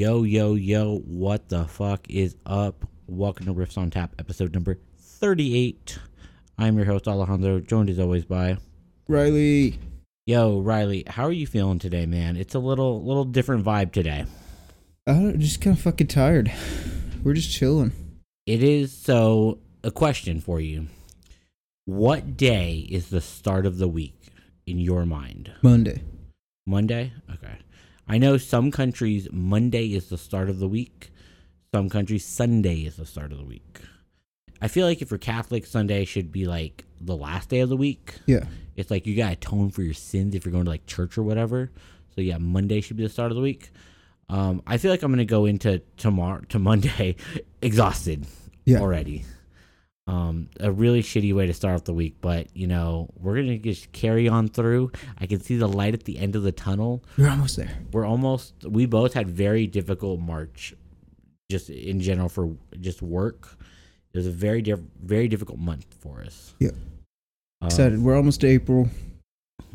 Yo, yo, yo, what the fuck is up? Welcome to Riffs on Tap, episode number 38. I'm your host, Alejandro, joined as always by Riley. Yo, Riley, how are you feeling today, man? It's a little little different vibe today. I don't just kind of fucking tired. We're just chilling. It is so a question for you. What day is the start of the week in your mind? Monday. Monday? Okay. I know some countries Monday is the start of the week. Some countries Sunday is the start of the week. I feel like if you're Catholic, Sunday should be like the last day of the week. Yeah. It's like you gotta atone for your sins if you're going to like church or whatever. So yeah, Monday should be the start of the week. Um, I feel like I'm gonna go into tomorrow to Monday exhausted Yeah. already. Um, a really shitty way to start off the week, but you know we're gonna just carry on through. I can see the light at the end of the tunnel. We're almost there. We're almost. We both had very difficult March, just in general for just work. It was a very diff- very difficult month for us. Yeah. Um, Excited. We're almost to April.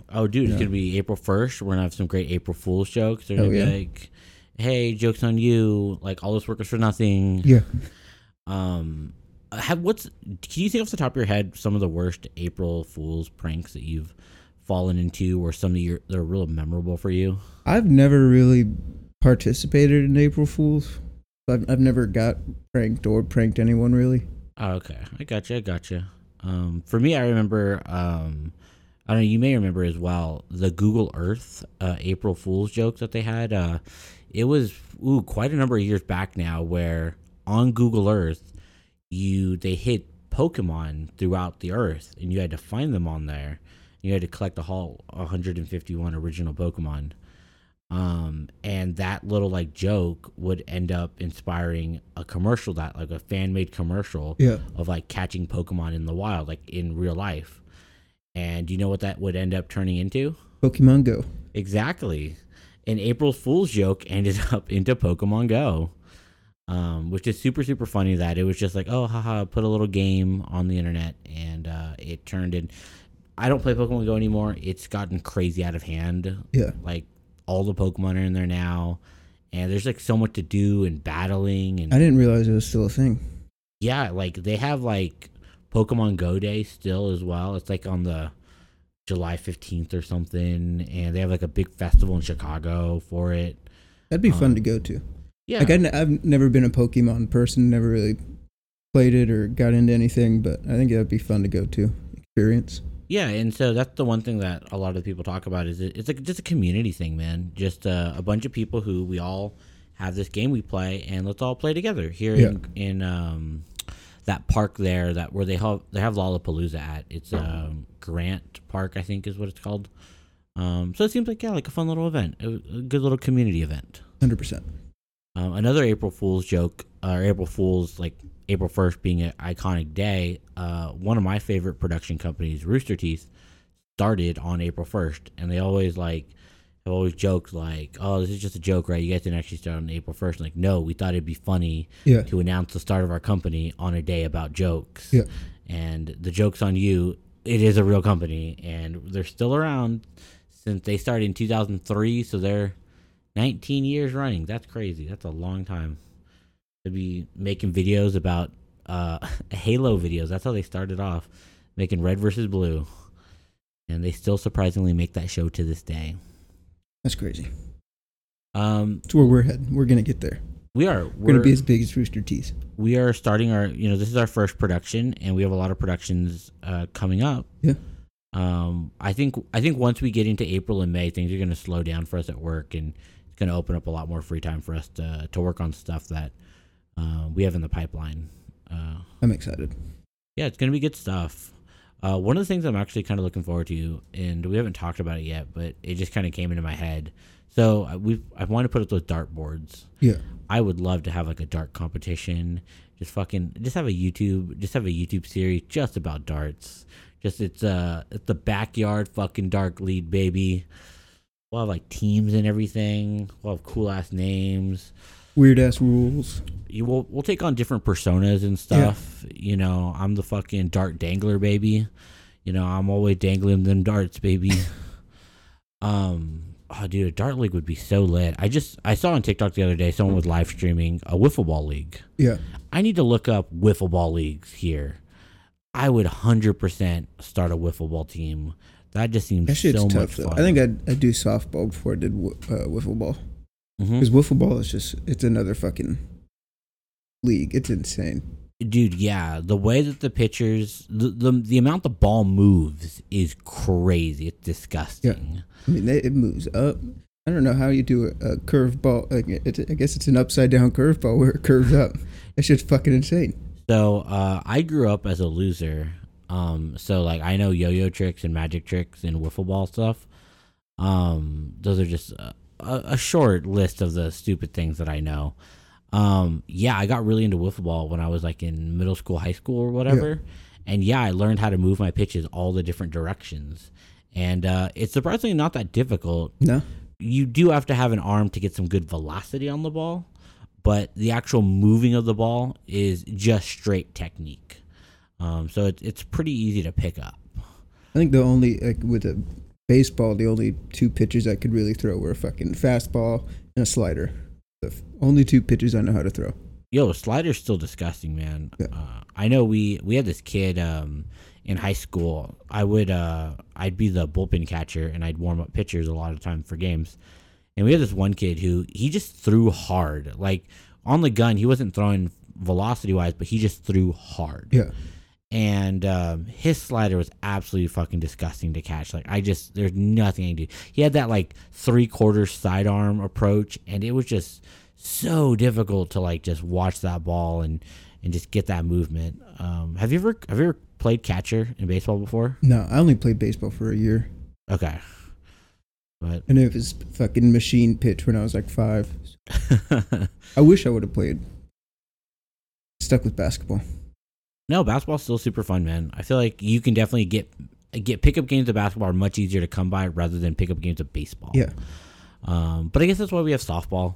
Oh, dude, it's Yeah. gonna be April first. We're gonna have some great April Fool's jokes. They're Oh, gonna be yeah. like, "Hey, jokes on you! Like all this work is for nothing." Yeah. Um, have what's? Can you think off the top of your head some of the worst April Fool's pranks that you've fallen into, or some of your that are real memorable for you? I've never really participated in April Fools. I've, I've never got pranked or pranked anyone really. Oh, okay, I gotcha, I gotcha. Um, for me, I remember. Um, I don't know. You may remember as well the Google Earth uh, April Fool's joke that they had. Uh, it was ooh quite a number of years back now, where on Google Earth, you they hit Pokemon throughout the Earth, and you had to find them on there. You had to collect the whole 151 original Pokemon. Um, and that little like joke would end up inspiring a commercial that like a fan made commercial Yeah. of like catching Pokemon in the wild, like in real life. And you know what that would end up turning into? Pokemon Go. Exactly. An April Fool's joke ended up into Pokemon Go. Um, which is super, super funny that it was just like, oh, haha, put a little game on the internet and uh, it turned in. I don't play Pokemon Go anymore. It's gotten crazy out of hand. Yeah. Like all the Pokemon are in there now. And there's like so much to do and battling and I didn't realize it was still a thing. yeah, like they have like Pokemon Go Day still as well. It's like on the July 15th or something. And they have like a big festival in Chicago for it. That'd be Um, fun to go to. Yeah. Like I n- I've never been a Pokemon person. Never really played it or got into anything. But I think that'd be fun to go to experience. Yeah, and so that's the one thing that a lot of people talk about is it, it's like just a community thing, man. Just uh, a bunch of people who we all have this game we play, and let's all play together here in, in um, that park there that where they have they have Lollapalooza at. It's um, Grant Park, I think, is what it's called. Um, so it seems like yeah, like a fun little event, a, a good little community event. Hundred percent. Um, another April Fool's joke, or April Fool's like April first being an iconic day. Uh, one of my favorite production companies, Rooster Teeth, started on April first, and they always like have always joked like, "Oh, this is just a joke, right? You guys didn't actually start on April first. Like, no, we thought it'd be funny Yeah. to announce the start of our company on a day about jokes. Yeah. And the joke's on you. It is a real company, and they're still around since they started in 2003. So they're 19 years running. That's crazy. That's a long time to be making videos about uh, Halo videos. That's how they started off, making Red versus Blue, and they still surprisingly make that show to this day. That's crazy. Um, That's where we're heading. We're gonna get there. we are We're, gonna be as big as Rooster Teeth. we are starting our you know this is our first production and we have a lot of productions uh, coming up Yeah. um i think i think once we get into april and may things are going to slow down for us at work and it's going to open up a lot more free time for us to to work on stuff that uh, we have in the pipeline uh, I'm excited. yeah it's going to be good stuff uh, one of the things i'm actually kind of looking forward to and we haven't talked about it yet but it just kind of came into my head so we i want to put up those dart boards Yeah. I would love to have like a dart competition. Just fucking just have a YouTube just have a YouTube series just about darts. Just it's uh it's the backyard fucking dark lead baby. We'll have like teams and everything. We'll have cool ass names. Weird ass rules. You will we'll take on different personas and stuff. You know, I'm the fucking dart dangler baby. You know, I'm always dangling them darts, baby. um oh, dude, a dart league would be so lit. I just I saw on TikTok the other day someone was live streaming a wiffle ball league. Yeah. I need to look up wiffle ball leagues here. I would hundred percent start a wiffle ball team. That just seems That shit's so tough much though. fun. I think I'd, I'd do softball before I did uh, wiffle ball. Because wiffle ball is just it's another fucking league. It's insane. dude yeah the way that the pitchers the, the the amount the ball moves is crazy it's disgusting I mean, it moves up. I don't know how you do a, a curve ball. Like it's, I guess it's an upside down curve ball where it curves up. That shit's fucking insane. so uh i grew up as a loser um so like i know yo-yo tricks and magic tricks and wiffle ball stuff. Um those are just a, a, short list of the stupid things that i know. Um yeah i got really into wiffle ball when i was like in middle school high school or whatever. And yeah i learned how to move my pitches all the different directions. And uh it's surprisingly not that difficult. No, you do have to have an arm to get some good velocity on the ball, but the actual moving of the ball is just straight technique. Um, so it's it's pretty easy to pick up. I think the only like with a baseball, the only two pitches I could really throw were a fucking fastball and a slider. The f- only two pitches I know how to throw. Yo, slider's still disgusting, man. Yeah. Uh, I know we we had this kid um, in high school. I would uh, I'd be the bullpen catcher and I'd warm up pitchers a lot of time for games. And we had this one kid who he just threw hard, like on the gun. He wasn't throwing velocity wise, but he just threw hard. Yeah, and um, his slider was absolutely fucking disgusting to catch. Like I just, there's nothing I can do. He had that like three quarter sidearm approach, and it was just so difficult to like just watch that ball and and just get that movement. Um, have you ever have you ever played catcher in baseball before? no, I only played baseball for a year. Okay, but I knew it was fucking machine pitch when I was like five. I wish I would have played. Stuck with basketball. No, basketball's still super fun, man. I feel like you can definitely get get pickup games of basketball are much easier to come by rather than pickup games of baseball. Yeah, Um, but I guess that's why we have softball,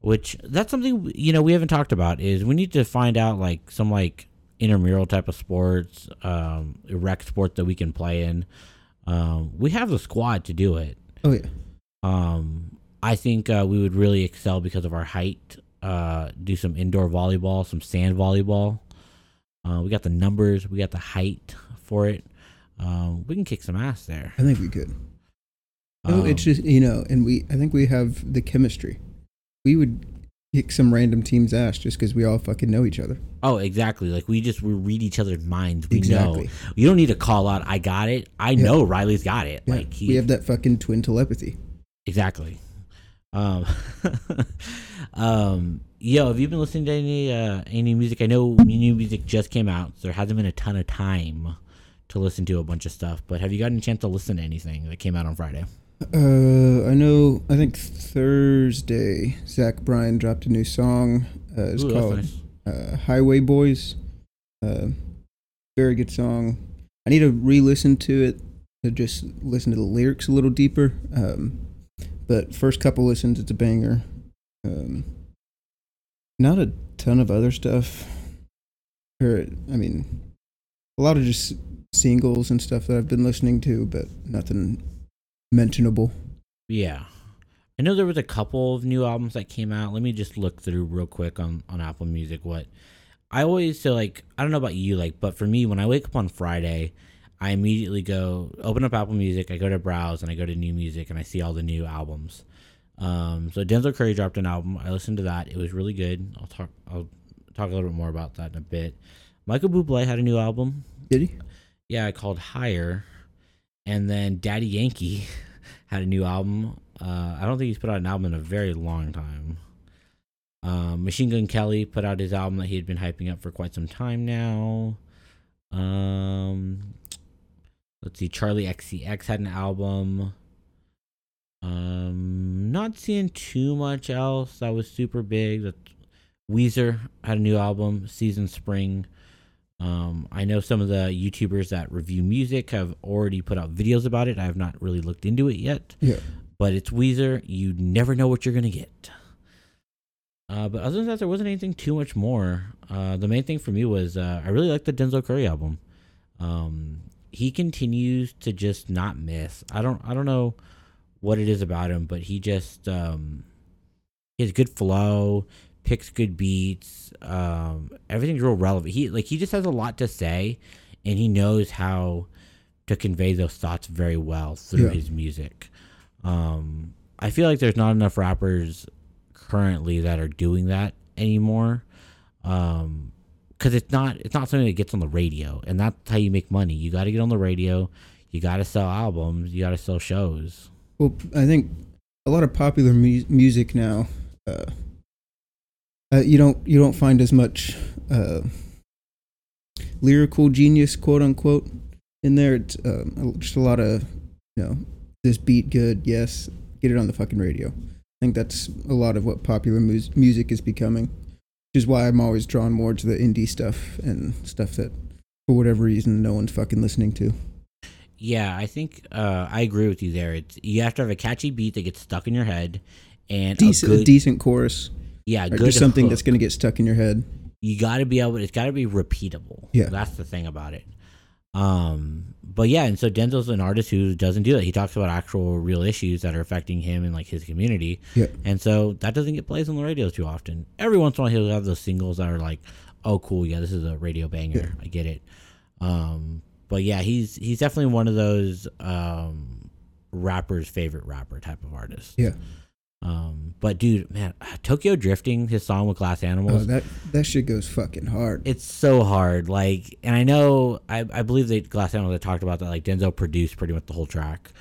which that's something you know we haven't talked about. Is we need to find out like some like intramural type of sports, um, rec sport that we can play in. Um, we have the squad to do it. oh yeah. Um, I think uh, we would really excel because of our height. Uh, do some indoor volleyball, some sand volleyball. Uh, we got the numbers, we got the height for it. Um, we can kick some ass there. I think we could. Oh, it's Um, just you know, and we I think we have the chemistry. We would kick some random team's ass just because we all fucking know each other. Oh, exactly. Like we just we read each other's minds. We Exactly. know. You don't need to call out. I got it. I Yeah. know Riley's got it. Yeah, Like he we have that fucking twin telepathy. exactly. Um, um, yo, have you been listening to any uh any music? I know new music just came out. So there hasn't been a ton of time to listen to a bunch of stuff. But have you gotten a chance to listen to anything that came out on Friday? Uh, I know. I think Thursday, Zach Bryan dropped a new song. Uh, it's Ooh, called nice. uh, "Highway Boys." Uh, very good song. I need to re-listen to it to just listen to the lyrics a little deeper. Um, but first couple listens, it's a banger. Um, not a ton of other stuff. Or, I mean, a lot of just singles and stuff that I've been listening to, but nothing mentionable. Yeah. I know there was a couple of new albums that came out. Let me just look through real quick on, on Apple Music what I always so like I don't know about you like but for me when I wake up on Friday, I immediately go open up Apple Music, I go to browse and I go to new music and I see all the new albums. Um so Denzel Curry dropped an album. I listened to that. It was really good. I'll talk I'll talk a little bit more about that in a bit. Michael Bublé had a new album. Did he? Yeah, called Higher. And then Daddy Yankee had a new album. Uh, I don't think he's put out an album in a very long time. Um, Machine Gun Kelly put out his album that he had been hyping up for quite some time now. Um, let's see, Charli XCX had an album. Um, not seeing too much else that was super big. That Weezer had a new album, Season Spring. Um, I know some of the YouTubers that review music have already put out videos about it. I have not really looked into it yet, Yeah. but it's Weezer. You never know what you're gonna get. Uh, but other than that, there wasn't anything too much more. Uh, the main thing for me was uh, I really like the Denzel Curry album. Um, he continues to just not miss. I don't I don't know what it is about him, but he just um, he has good flow, picks good beats. Um, everything's real relevant. He like he just has a lot to say, and he knows how to convey those thoughts very well through Yeah. his music. Um, I feel like there's not enough rappers currently that are doing that anymore. Um, because it's not it's not something that gets on the radio, and that's how you make money. You got to get on the radio. You got to sell albums. You got to sell shows. Well, I think a lot of popular mu- music now, uh, uh, you don't you don't find as much uh, lyrical genius, quote unquote, in there. It's um, just a lot of you know this beat good, yes, get it on the fucking radio. I think that's a lot of what popular mus- music is becoming, which is why I'm always drawn more to the indie stuff and stuff that, for whatever reason, no one's fucking listening to. Yeah, I think uh, I agree with you there. It's you have to have a catchy beat that gets stuck in your head, and Decent, a a decent chorus. yeah, Or good just something hook. that's going to get stuck in your head. you got to be able. It's got to be repeatable. Yeah. that's the thing about it. Um, but yeah, and so Denzel's an artist who doesn't do that. He talks about actual real issues that are affecting him and like his community. Yeah. And so that doesn't get plays on the radio too often. Every once in a while, he'll have those singles that are like, "Oh, cool, yeah, this is a radio banger. Yeah. I get it." Um, but yeah, he's he's definitely one of those um rappers' favorite rapper type of artist. Yeah. Um, but dude, man, Tokyo Drifting, his song with Glass Animals, Oh, that that shit goes fucking hard. it's so hard. Like, and I know, I, I believe that Glass Animals had talked about that. Like Denzel produced pretty much the whole track.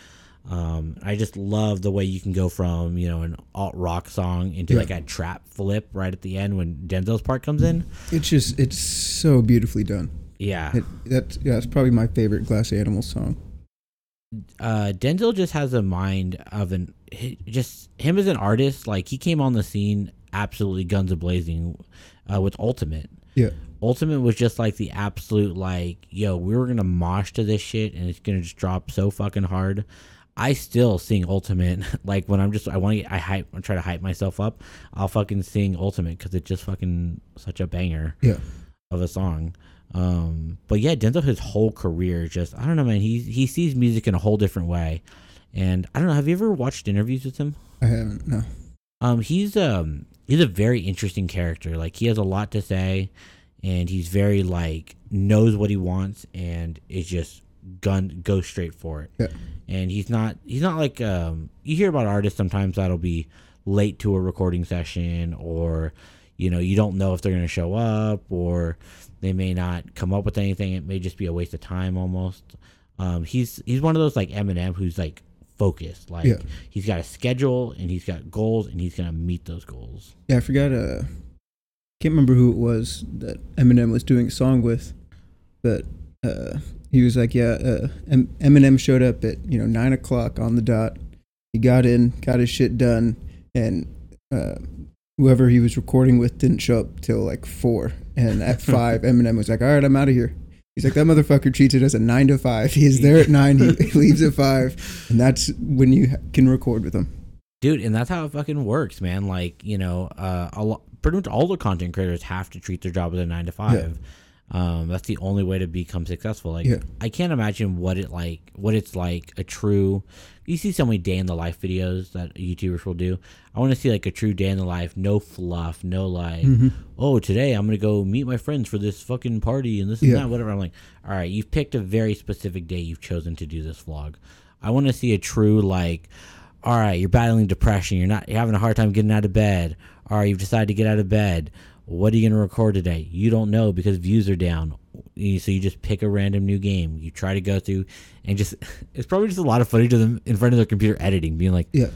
Um, I just love the way you can go from you know an alt rock song into Yeah. like a trap flip right at the end when Denzel's part comes in. It's just it's so beautifully done. Yeah, It, that's yeah, it's probably my favorite Glass Animals song. Uh, Denzel just has a mind of an he- just him as an artist. Like he came on the scene absolutely guns a blazing uh, with Ultimate. Yeah, Ultimate was just like the absolute like, yo, we were gonna mosh to this shit and it's gonna just drop so fucking hard. I still sing Ultimate like when I'm just I want to I hype I try to hype myself up. I'll fucking sing Ultimate because it's just fucking such a banger yeah. of a song. Um, but yeah, Denzel his whole career just I don't know, man. He he sees music in a whole different way, and I don't know. Have you ever watched interviews with him? I haven't. No. Um, he's um he's a very interesting character. Like he has a lot to say, and he's very like knows what he wants and is just gun go straight for it. Yeah. And he's not he's not like um you hear about artists sometimes that'll be late to a recording session or you know you don't know if they're gonna show up or they may not come up with anything. It may just be a waste of time almost. Um, he's he's one of those like Eminem who's like focused. Like Yeah. he's got a schedule and he's got goals and he's gonna meet those goals. Yeah, I forgot. Uh, can't remember who it was that Eminem was doing a song with, but uh, he was like, "Yeah, uh, em- Eminem showed up at you know nine o'clock on the dot. He got in, got his shit done, and uh, whoever he was recording with didn't show up till like four. And at five, Eminem was like, "All right, I'm out of here." He's like, "That motherfucker treats it as a nine to five. He is there at nine. He leaves at five, and that's when you can record with him." dude and that's how it fucking works man like you know uh a lot pretty much all the content creators have to treat their job as a nine to five um that's the only way to become successful. Like Yeah. i can't imagine what it like what it's like a true you see so many day in the life videos that youtubers will do. I want to see like a true day in the life no fluff no like oh today i'm gonna go meet my friends for this fucking party and this and Yeah. that whatever. I'm like all right you've picked a very specific day you've chosen to do this vlog. I want to see a true like all right you're battling depression. You're not you're having a hard time getting out of bed. All right you've decided to get out of bed what are you going to record today you don't know because views are down so you just pick a random new game you try to go through and just it's probably just a lot of footage of them in front of their computer editing being like Yeah.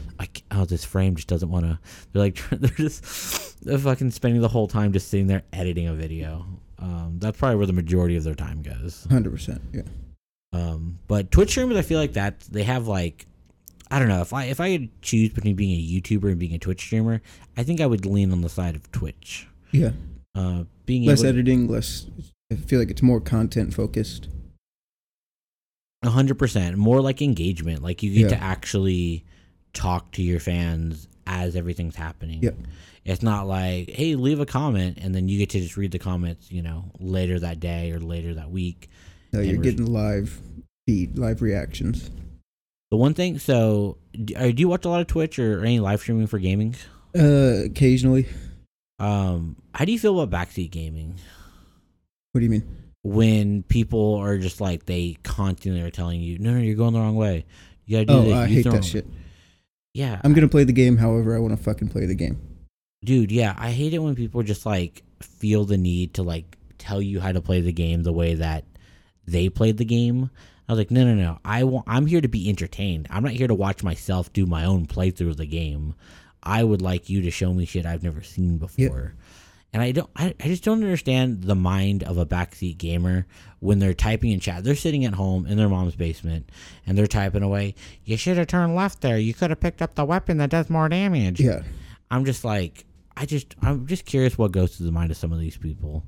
Oh this frame just doesn't want to they're like they're just they're fucking spending the whole time just sitting there editing a video um, that's probably where the majority of their time goes Hundred percent. Yeah. um, but Twitch streamers, I feel like that they have like, I don't know if I if I could choose between being a YouTuber and being a Twitch streamer, I think I would lean on the side of Twitch. Yeah. Uh, being less able editing, less. I feel like it's more content focused. a hundred percent more like engagement, like you get to actually talk to your fans as everything's happening. Yep. It's not like, hey, leave a comment, and then you get to just read the comments, you know, later that day or later that week. No, you're res- getting live feed, live reactions. The one thing, so do, uh, do you watch a lot of Twitch or any live streaming for gaming? Uh, occasionally. Um, how do you feel about backseat gaming? What do you mean? When people are just like they constantly are telling you, no, no, you're going the wrong way. You gotta do Oh, this. I use hate that wrong-" shit. Yeah, I'm gonna play the game however I want to fucking play the game. dude yeah i hate it when people just like feel the need to like tell you how to play the game the way that they played the game i was like no no no i want i'm here to be entertained i'm not here to watch myself do my own playthrough of the game i would like you to show me shit i've never seen before and i don't I, I just don't understand the mind of a backseat gamer when they're typing in chat they're sitting at home in their mom's basement and they're typing away you should have turned left there you could have picked up the weapon that does more damage Yeah. I'm just like, I just, I'm just curious what goes through the mind of some of these people.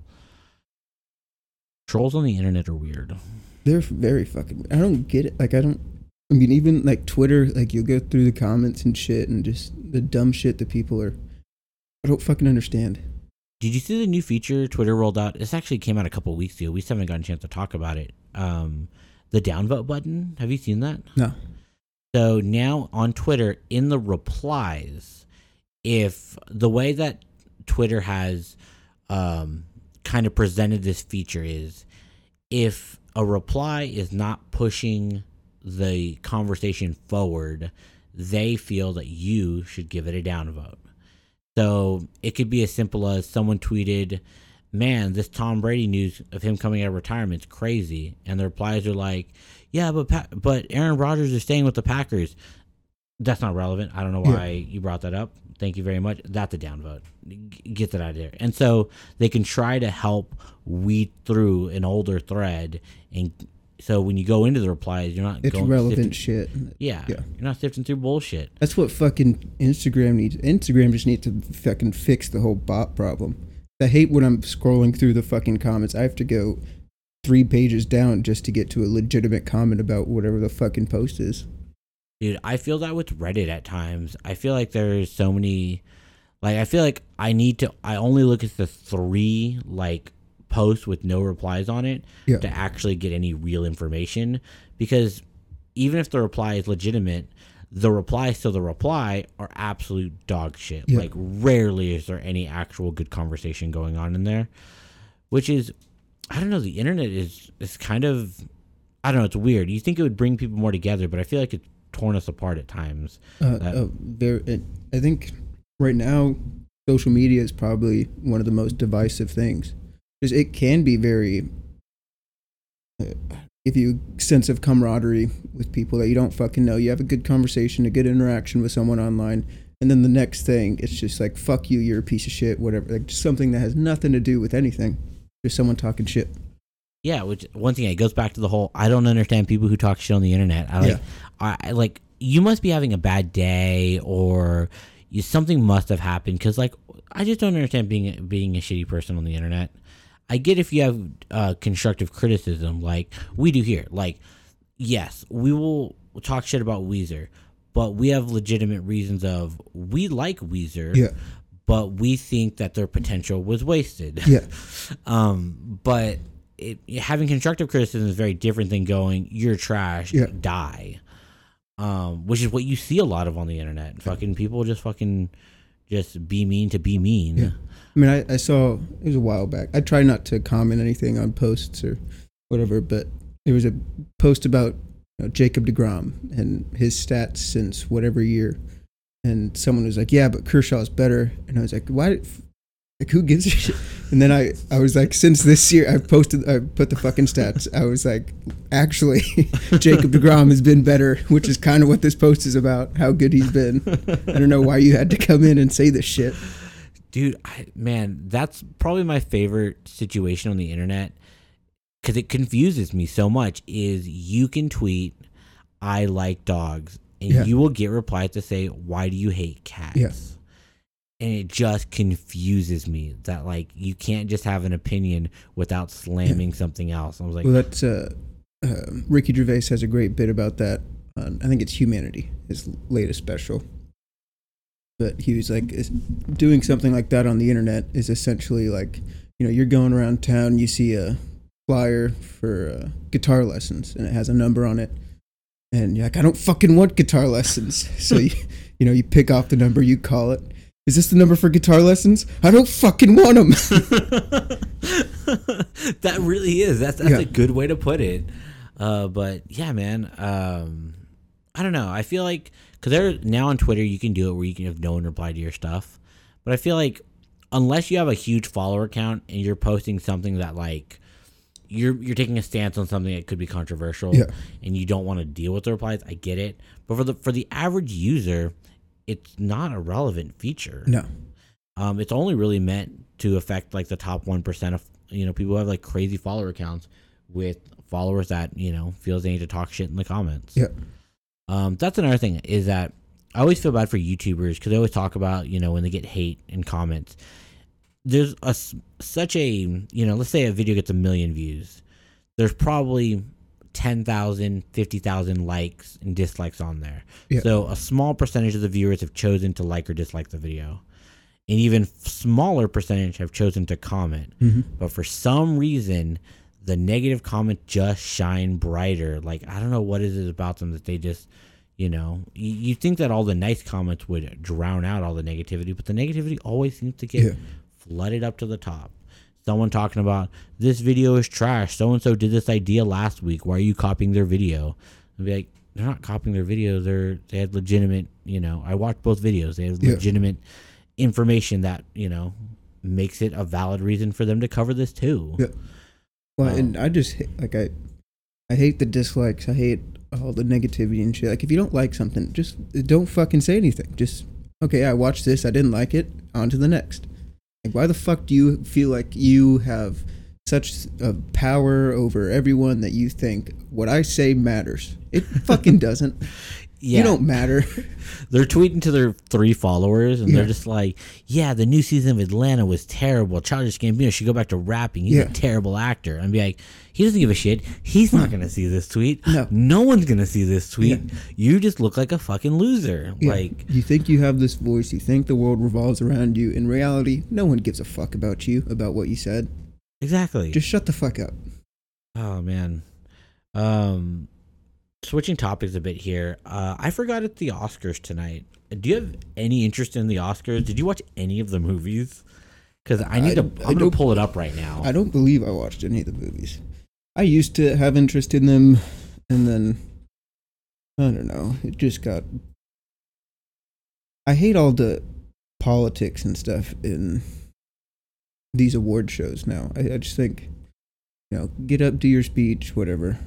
Trolls on the internet are weird. They're very fucking. I don't get it. Like I don't. I mean, even like Twitter, like you'll go through the comments and shit, and just the dumb shit that people are. I don't fucking understand. Did you see the new feature Twitter rolled out? This actually came out a couple weeks ago. We just haven't gotten a chance to talk about it. Um, the downvote button. Have you seen that? No. So now on Twitter, in the replies, if the way that Twitter has um, kind of presented this feature is if a reply is not pushing the conversation forward, they feel that you should give it a downvote. So it could be as simple as someone tweeted, Man, this Tom Brady news of him coming out of retirement is crazy. And the replies are like, Yeah, but pa- but Aaron Rodgers is staying with the Packers. That's not relevant. I don't know Yeah. why you brought that up. Thank you very much. That's a downvote. Get that out of there. And so they can try to help weed through an older thread. And so when you go into the replies, you're not It's going relevant sifting- shit. yeah, Yeah. you're not sifting through bullshit. That's what fucking Instagram needs. Instagram just needs to fucking fix the whole bot problem. I hate when I'm scrolling through the fucking comments. I have to go three pages down just to get to a legitimate comment about whatever the fucking post is. Dude, I feel that with Reddit at times. I feel like there's so many like I feel like I need to I only look at the three like posts with no replies on it Yeah. to actually get any real information because even if the reply is legitimate, the replies to the reply are absolute dog shit. Yeah. Like rarely is there any actual good conversation going on in there, which is I don't know, the internet is is kind of I don't know, it's weird. You think it would bring people more together, but I feel like it's torn us apart at times. Uh, That- uh, very, it, I think right now social media is probably one of the most divisive things because it can be very uh, give you a sense of camaraderie with people that you don't fucking know. You have a good conversation, a good interaction with someone online, and then the next thing it's just like fuck you, you're a piece of shit, whatever. Like just something that has nothing to do with anything. Just someone talking shit. Yeah, which once again it goes back to the whole I don't understand people who talk shit on the internet. I like Yeah. I, I like you must be having a bad day or you, something must have happened because like I just don't understand being being a shitty person on the internet. I get if you have uh, constructive criticism like we do here. Like yes, we will talk shit about Weezer, but we have legitimate reasons of we like Weezer, Yeah. but we think that their potential was wasted. Yeah. Um, but it, having constructive criticism is very different than going "you're trash, Yeah. die," um, which is what you see a lot of on the internet. Fucking people just fucking just be mean to be mean. Yeah. I mean, I, I saw it was a while back. I try not to comment anything on posts or whatever, but there was a post about you know, Jacob deGrom and his stats since whatever year, and someone was like, "Yeah, but Kershaw's better," and I was like, "Why? Like, who gives a shit?" And then I, I was like, since this year, I posted, I put the fucking stats. I was like, actually, Jacob deGrom has been better, which is kind of what this post is about. How good he's been. I don't know why you had to come in and say this shit. Dude, I, man, that's probably my favorite situation on the internet because it confuses me so much. Is you can tweet, "I like dogs," and Yeah. you will get replies to say, "Why do you hate cats?" Yeah. And it just confuses me that like you can't just have an opinion without slamming something else. I was like, Well, that's uh, uh, Ricky Gervais has a great bit about that. On, I think it's Humanity, his latest special. But he was like, doing something like that on the internet is essentially like, you know, you're going around town, you see a flyer for uh, guitar lessons, and it has a number on it. and you're like, I don't fucking want guitar lessons. So you, you know, you pick off the number, you call it. Is this the number for guitar lessons? I don't fucking want them. that really is. That's that's Yeah. a good way to put it. Uh, but yeah, man. Um, I don't know. I feel like because there now on Twitter you can do it where you can have no one reply to your stuff. But I feel like unless you have a huge follower count and you're posting something that like you're you're taking a stance on something that could be controversial Yeah. and you don't want to deal with the replies, I get it. But for the for the average user, it's not a relevant feature. no. Um, it's only really meant to affect like the top one percent of you know people who have like crazy follower accounts with followers that you know feels they need to talk shit in the comments. Yeah. Um, that's another thing is that I always feel bad for YouTubers because they always talk about you know when they get hate in comments. There's a such a you know let's say a video gets a million views. There's probably 10,000, 50,000 likes and dislikes on there. Yeah. So a small percentage of the viewers have chosen to like or dislike the video. An even smaller percentage have chosen to comment. Mhm. But for some reason, the negative comments just shine brighter. Like I don't know what it is about them that they just, you know, you, you think that all the nice comments would drown out all the negativity, but the negativity always seems to get Yeah. flooded up to the top. Someone talking about this video is trash. So and so did this idea last week. Why are you copying their video? And be like, they're not copying their video. They're they had legitimate. You know, I watched both videos. They have Yeah. legitimate information that you know makes it a valid reason for them to cover this too. Yeah. Well, Um, and I just like I, I hate the dislikes. I hate all the negativity and shit. Like if you don't like something, just don't fucking say anything. Just okay, I watched this. I didn't like it. On to the next. Like why the fuck do you feel like you have such a power over everyone that you think what I say matters? It fucking doesn't. Yeah, You don't matter. they're tweeting to their three followers, and they're just like, "Yeah, the new season of Atlanta was terrible. Childish Gambino should go back to rapping. He's Yeah. a terrible actor." And be like, "He doesn't give a shit. He's not gonna see this tweet. No. one's gonna see this tweet. You just look like a fucking loser. Yeah. Like, you think you have this voice, you think the world revolves around you. In reality, no one gives a fuck about you, about what you said. exactly. Just shut the fuck up. Oh man. Um switching topics a bit here. Uh I forgot it's the Oscars tonight. Do you have any interest in the Oscars? Did you watch any of the movies? Cuz I need I- to I'm don't- pull it up right now. I don't believe I watched any of the movies. I used to have interest in them, and then I don't know. It just got. I hate all the politics and stuff in these award shows now. I, I just think, you know, get up, do your speech, whatever.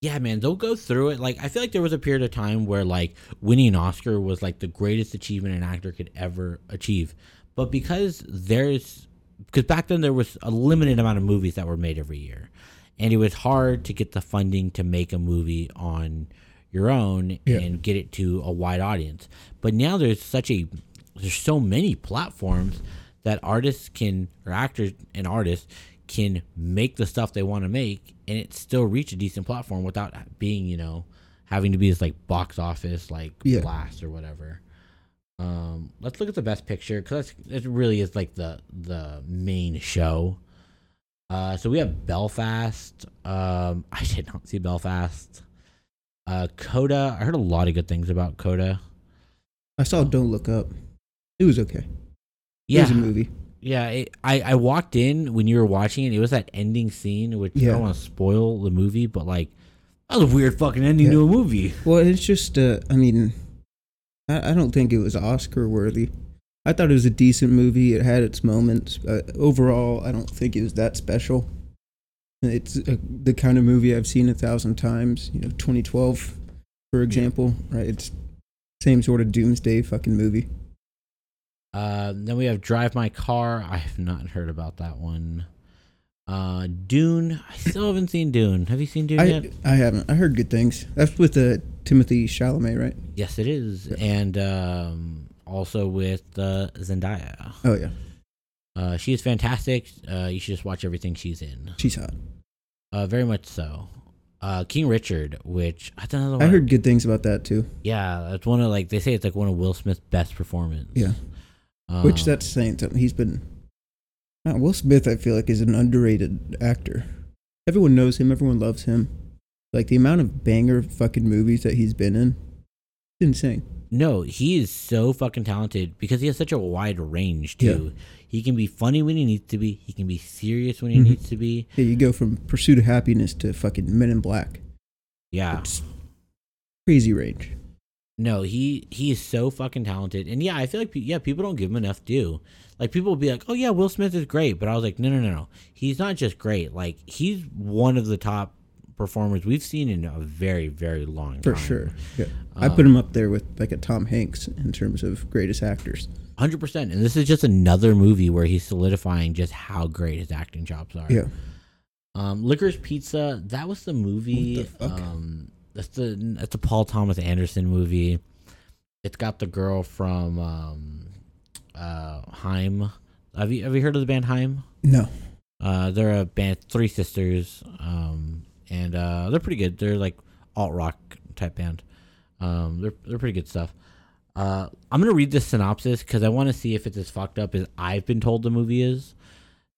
Yeah, man, they'll go through it. Like I feel like there was a period of time where like winning an Oscar was like the greatest achievement an actor could ever achieve. But because there's because back then there was a limited amount of movies that were made every year. And it was hard to get the funding to make a movie on your own Yeah. and get it to a wide audience. But now there's such a there's so many platforms that artists can or actors and artists can make the stuff they want to make and it still reach a decent platform without being, you know, having to be this like box office like Yeah. blast or whatever. Um, let's look at the best picture because it really is like the the main show. Uh, so we have Belfast. Um, I did not see Belfast. Uh, Coda. I heard a lot of good things about Coda. I saw Don't Look Up. It was okay. It Yeah, was a movie. Yeah. It, I I walked in when you were watching it. It was that ending scene, which I don't want to spoil the movie, but like that was a weird fucking ending to a movie. Well, it's just, uh, I mean, I, I don't think it was Oscar worthy. I thought it was a decent movie. It had its moments. Uh, overall, I don't think it was that special. It's uh the kind of movie I've seen a thousand times. You know, 2012, for example, right? It's same sort of doomsday fucking movie. Uh, then we have Drive My Car. I have not heard about that one. Uh, Dune. I still haven't seen Dune. Have you seen Dune yet? I, I haven't. I heard good things. That's with uh, Timothée Chalamet, right? Yes, it is, and um, also with uh, Zendaya. Oh yeah, Uh, she is fantastic. Uh, you should just watch everything she's in. she's hot. Uh, very much so. Uh, King Richard, which I don't know. I heard good things about that too. Yeah, it's one of like they say it's like one of Will Smith's best performance. Yeah. Um, Which that's saying something. He's been. Uh, Will Smith, I feel like, is an underrated actor. Everyone knows him. Everyone loves him, Like the amount of banger fucking movies that he's been in, it's insane. No, he is so fucking talented because he has such a wide range too. He can be funny when he needs to be. He can be serious when he Mhm. needs to be. Yeah, you go from Pursuit of Happiness to fucking Men in Black. Yeah. It's crazy range. No, he he is so fucking talented, and yeah, I feel like yeah, people don't give him enough due. Like people will be like, "Oh yeah, Will Smith is great," but I was like, "No, no, no, no. He's not just great. Like he's one of the top performers we've seen in a very, very long For time. For sure. Yeah. I Um, put him up there with like a Tom Hanks in terms of greatest actors. hundred percent. And this is just another movie where he's solidifying just how great his acting chops are. Yeah. Um, Licorice Pizza. That was the movie. What the fuck? Um, that's the that's a Paul Thomas Anderson movie. It's got the girl from um, uh, Haim. Have you have you heard of the band Haim? No. Uh, they're a band, three sisters, um, and uh, they're pretty good. They're like alt rock type band. Um, they're they're pretty good stuff. Uh, I'm gonna read this synopsis because I want to see if it's as fucked up as I've been told the movie is.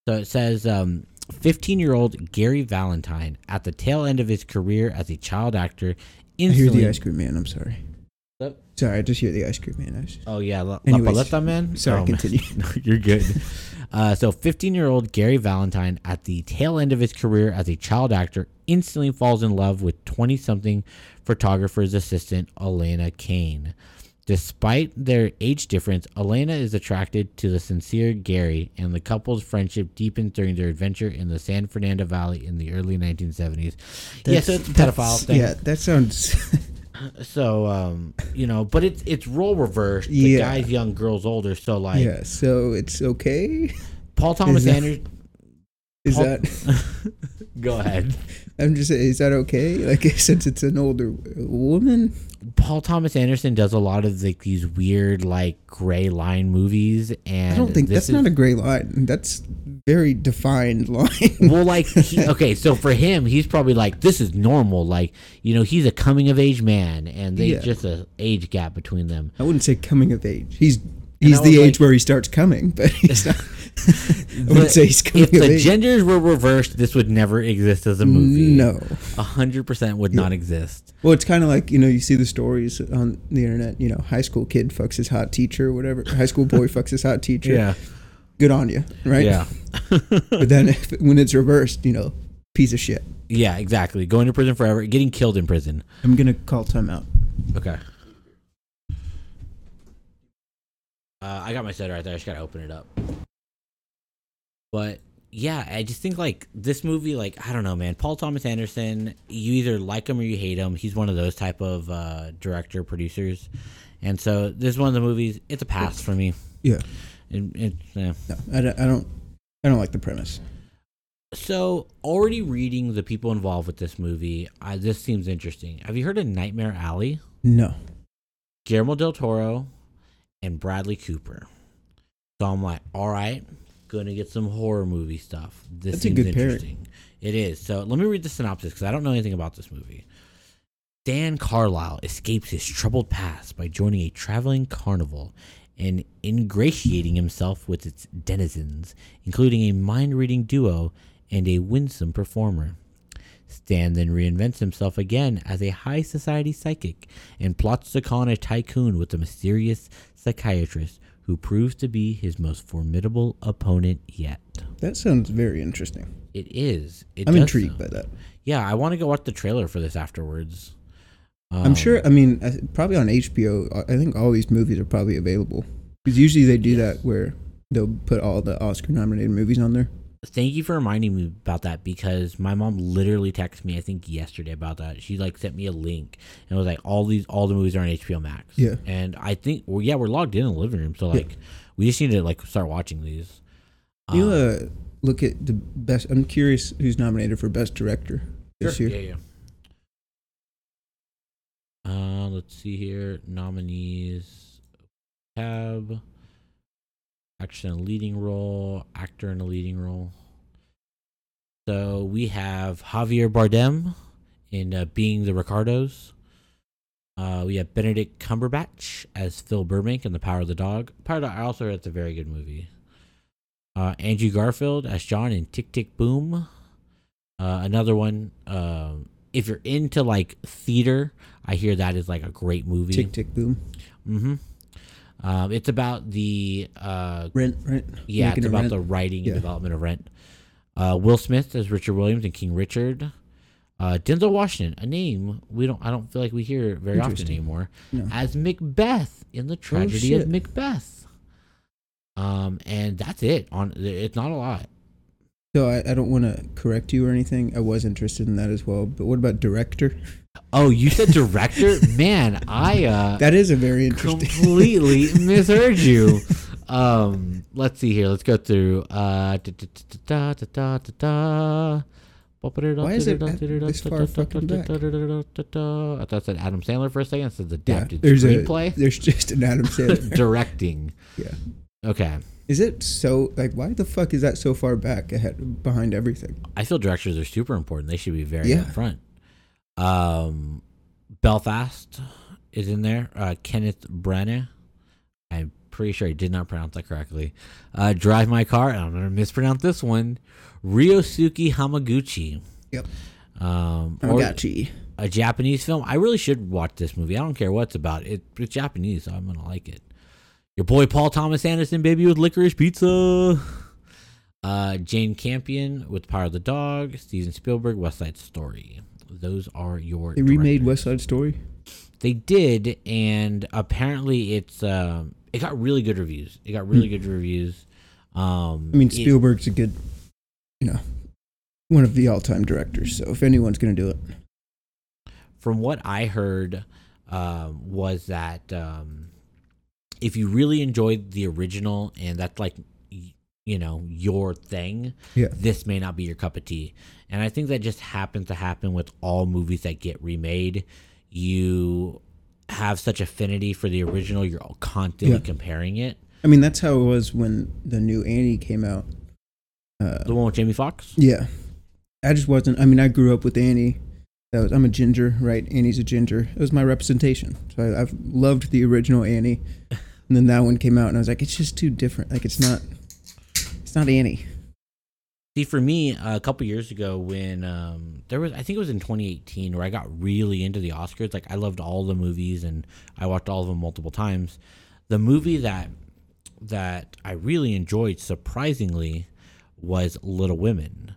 So it says, um, 15 year old Gary Valentine at the tail end of his career as a child actor. I hear the ice cream man. I'm sorry. Sorry, I just hear the ice cream man. Just- Oh yeah, La, La Paleta man. sorry, Oh, continue. No, you're good. Uh, so, 15 year old Gary Valentine, at the tail end of his career as a child actor, instantly falls in love with 20 something photographer's assistant, Alana Kane. Despite their age difference, Alana is attracted to the sincere Gary, and the couple's friendship deepens during their adventure in the San Fernando Valley in the early 1970s. yeah, so it's a pedophile thing. Yeah, that sounds. So, um, you know, but it's it's role reversed. The Yeah. guy's young, girl's older. So, like, yeah, so it's okay. Paul Thomas Anderson. Is Paul- that? Go ahead. I'm just saying, is that okay? Like since it's an older woman. Paul Thomas Anderson does a lot of like these weird, like gray line movies, and I don't think that's is, not a gray line. That's very defined line. well, like he, okay, so for him, he's probably like this is normal. Like you know, he's a coming of age man, and there's Yeah. just a age gap between them. I wouldn't say coming of age. He's he's the age like- where he starts coming, but he's not, I wouldn't say he's coming if the age. genders were reversed, this would never exist as a movie. No. a hundred percent would not exist. Well, it's kind of like you know you see the stories on the internet. You know, high school kid fucks his hot teacher, or whatever. High school boy fucks his hot teacher. Yeah, Good on you, right? yeah. But then if, when it's reversed, you know, piece of shit. Yeah, exactly. Going to prison forever, getting killed in prison. I'm gonna call timeout. Okay. Uh, I got my set right there. I just gotta open it up. But yeah, I just think like this movie, like I don't know, man. Paul Thomas Anderson, you either like him or you hate him. He's one of those type of uh, director producers, and so this is one of the movies. It's a pass for me. Yeah. It, it, yeah. No, I don't. I don't. I don't like the premise. So, already reading the people involved with this movie, I, this seems interesting. Have you heard of Nightmare Alley? No. Guillermo del Toro and Bradley Cooper. So I'm like, all right, gonna get some horror movie stuff. This That's a seems interesting. It is. So let me read the synopsis because I don't know anything about this movie. Stan Carlisle escapes his troubled past by joining a traveling carnival and ingratiating himself with its denizens, including a mind reading duo and a winsome performer. Stan then reinvents himself again as a high society psychic and plots to con a tycoon with a mysterious psychiatrist who proves to be his most formidable opponent yet. That sounds very interesting. It is. It I'm intrigued so. by that. Yeah, I want to go watch the trailer for this afterwards. I'm Um, sure. I mean, probably on HBO. I think all these movies are probably available because usually they do that where they'll put all the Oscar-nominated movies on there. Thank you for reminding me about that because my mom literally texted me I think yesterday about that. She like sent me a link and was like all these all the movies are on HBO Max. Yeah. And I think well yeah, we're logged in in the living room, so like we just need to like start watching these. You Um, uh, look at the best. I'm curious who's nominated for best director this Sure. year. Yeah, yeah. Uh, let's see here. Nominees tab. Action in a leading role. Actor in a leading role. So we have Javier Bardem in uh, Being the Ricardos. Uh, we have Benedict Cumberbatch as Phil Burbank in The Power of the Dog. Power of the I also heard it's a very good movie. Uh, Andrew Garfield as John in Tick Tick Boom. Uh, another one, uh, if you're into like theater, I hear that is like a great movie. Tick tick boom. Mm-hmm. Um, it's about the uh, Rent, right? yeah, Making it's about rent. the writing Yeah. and development of Rent. Uh, Will Smith as Richard Williams and King Richard. Uh, Denzel Washington, a name we don't, I don't feel like we hear very often anymore, No. Oh, as Macbeth in the tragedy of. Macbeth. Um, and that's it. On it's not a lot. So I, I don't want to correct you or anything. I was interested in that as well. But what about director? Oh, you said director, man. I uh, That is a very interesting. completely misheard you. Um, let's see here. Let's go through. Uh. Why is it this far fucking back? I thought it said Adam Sandler for a second. It says yeah, adapted there's screenplay. a there's just an Adam Sandler. Directing. yeah. Okay. Is it so like why the fuck is that so far back ahead behind everything? I feel directors are super important. They should be very Yeah. upfront. Um, Belfast is in there. Uh, Kenneth Branagh. I'm pretty sure I did not pronounce that correctly. Uh, Drive My Car. and I'm gonna mispronounce this one. Ryosuke Hamaguchi. Yep. Um, or a Japanese film. I really should watch this movie. I don't care what it's about. It, it's Japanese, so I'm gonna like it. Your boy Paul Thomas Anderson, baby, with licorice pizza. Uh, Jane Campion with Power of the Dog. Steven Spielberg, West Side Story. Those are your. They remade directors. West Side Story. They did, and apparently it's um, it got really good reviews. It got really good reviews. Um. I mean it- Spielberg's a good, you know, one of the all-time directors. So if anyone's gonna do it, from what I heard, um, was that um, if you really enjoyed the original and that's like you know your thing, Yeah. this may not be your cup of tea. And I think that just happens to happen with all movies that get remade. You have such affinity for the original, you're constantly Yeah. comparing it. I mean that's how it was when the new Annie came out. Uh, The one with Jamie Foxx. Yeah. I just wasn't. I mean, I grew up with Annie. That was, I'm a ginger, right? Annie's a ginger. It was my representation. So I, I've loved the original Annie, and then that one came out, and I was like, it's just too different. Like it's not. It's not Annie. See, for me, a couple years ago, when um, there was, I think it was in 2018, where I got really into the Oscars. Like, I loved all the movies, and I watched all of them multiple times. The movie that that I really enjoyed, surprisingly, was Little Women,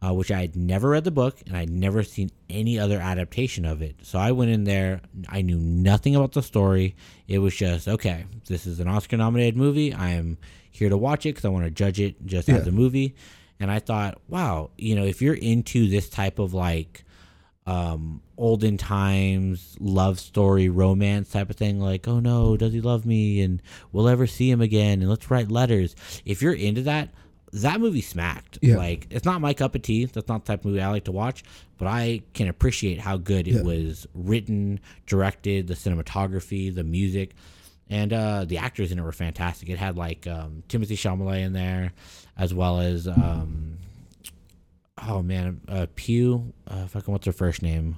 uh, which I had never read the book and I'd never seen any other adaptation of it. So I went in there, I knew nothing about the story. It was just okay. This is an Oscar-nominated movie. I am here to watch it because I want to judge it just as a movie. And I thought, wow, you know, if you're into this type of like um olden times love story romance type of thing like oh no does he love me? And we'll ever see him again and let's write letters. If you're into that that movie smacked. Yeah. like it's not my cup of tea. That's not the type of movie i like to watch but i can appreciate how good it Yeah. was written directed the cinematography the music. And uh the actors in it were fantastic. It had like um Timothée Chalamet in there as well as um oh man uh Pugh uh fucking what's her first name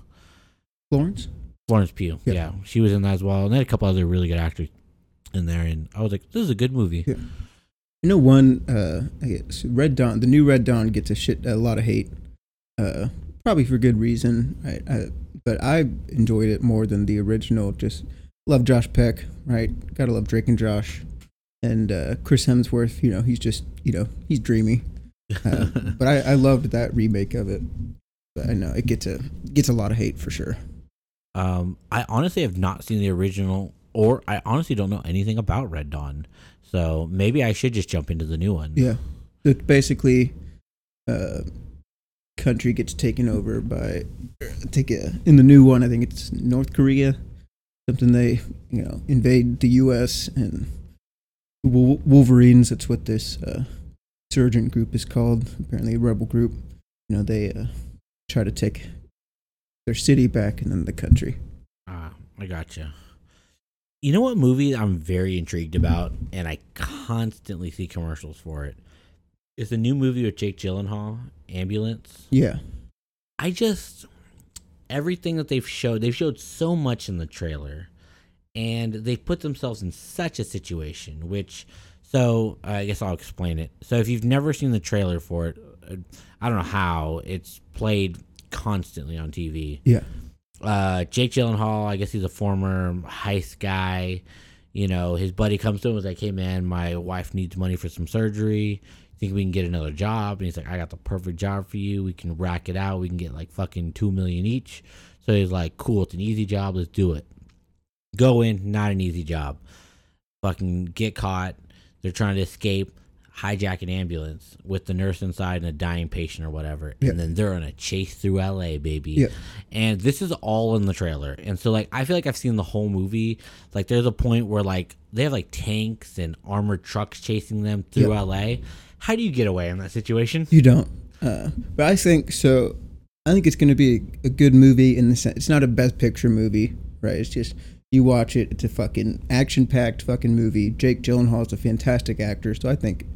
Florence. Florence Pugh. Yeah. Yeah. she was in that as well, and then a couple other really good actors in there. And I was like, this is a good movie. Yeah. You know, one uh, I guess Red Dawn. The new Red Dawn gets a shit a lot of hate. Uh, probably for good reason. Right? I, but I enjoyed it more than the original. Just love Josh Peck. Right. Gotta love Drake and Josh. And uh, Chris Hemsworth. You know, he's just you know he's dreamy. Uh, but I, I loved that remake of it. But I know it gets a gets a lot of hate for sure. um, I honestly have not seen the original, or I honestly don't know anything about Red Dawn. So maybe I should just jump into the new one. Yeah. It basically, uh, country gets taken over by, take a, in the new one, I think it's North Korea. Something they, you know, invade the U.S. and Wolverines. That's what this uh, insurgent group is called. Apparently, a rebel group. You know, they uh, try to take their city back and then the country. Ah, I gotcha. You know what movie I'm very intrigued about, and I constantly see commercials for it. it. Is a new movie with Jake Gyllenhaal, Ambulance. Yeah. I just everything that they've showed, they've showed so much in the trailer, and they've put themselves in such a situation. Which, so I guess I'll explain it. So if you've never seen the trailer for it, uh, I don't know how it's played constantly on TV. Yeah. Uh, Jake Gyllenhaal, I guess he's a former heist guy. You know, his buddy comes to him and was like, "Hey man, my wife needs money for some surgery. Think we can get another job?" And he's like, "I got the perfect job for you. We can rack it out. We can get like fucking two million each." So he's like, "Cool, it's an easy job. Let's do it." Go in, not an easy job. Fucking get caught. They're trying to escape hijack an ambulance with the nurse inside and a dying patient or whatever, Yeah. and then they're on a chase through LA, baby. Yeah. And this is all in the trailer, and so like I feel like I've seen the whole movie. Like there's a point where like they have like tanks and armored trucks chasing them through Yeah. LA. How do you get away in that situation? You don't. Uh, but I think so. I think it's going to be a, a good movie in the sense it's not a best picture movie, right? It's just you watch it. It's a fucking action packed fucking movie. Jake Gyllenhaal is a fantastic actor, so I think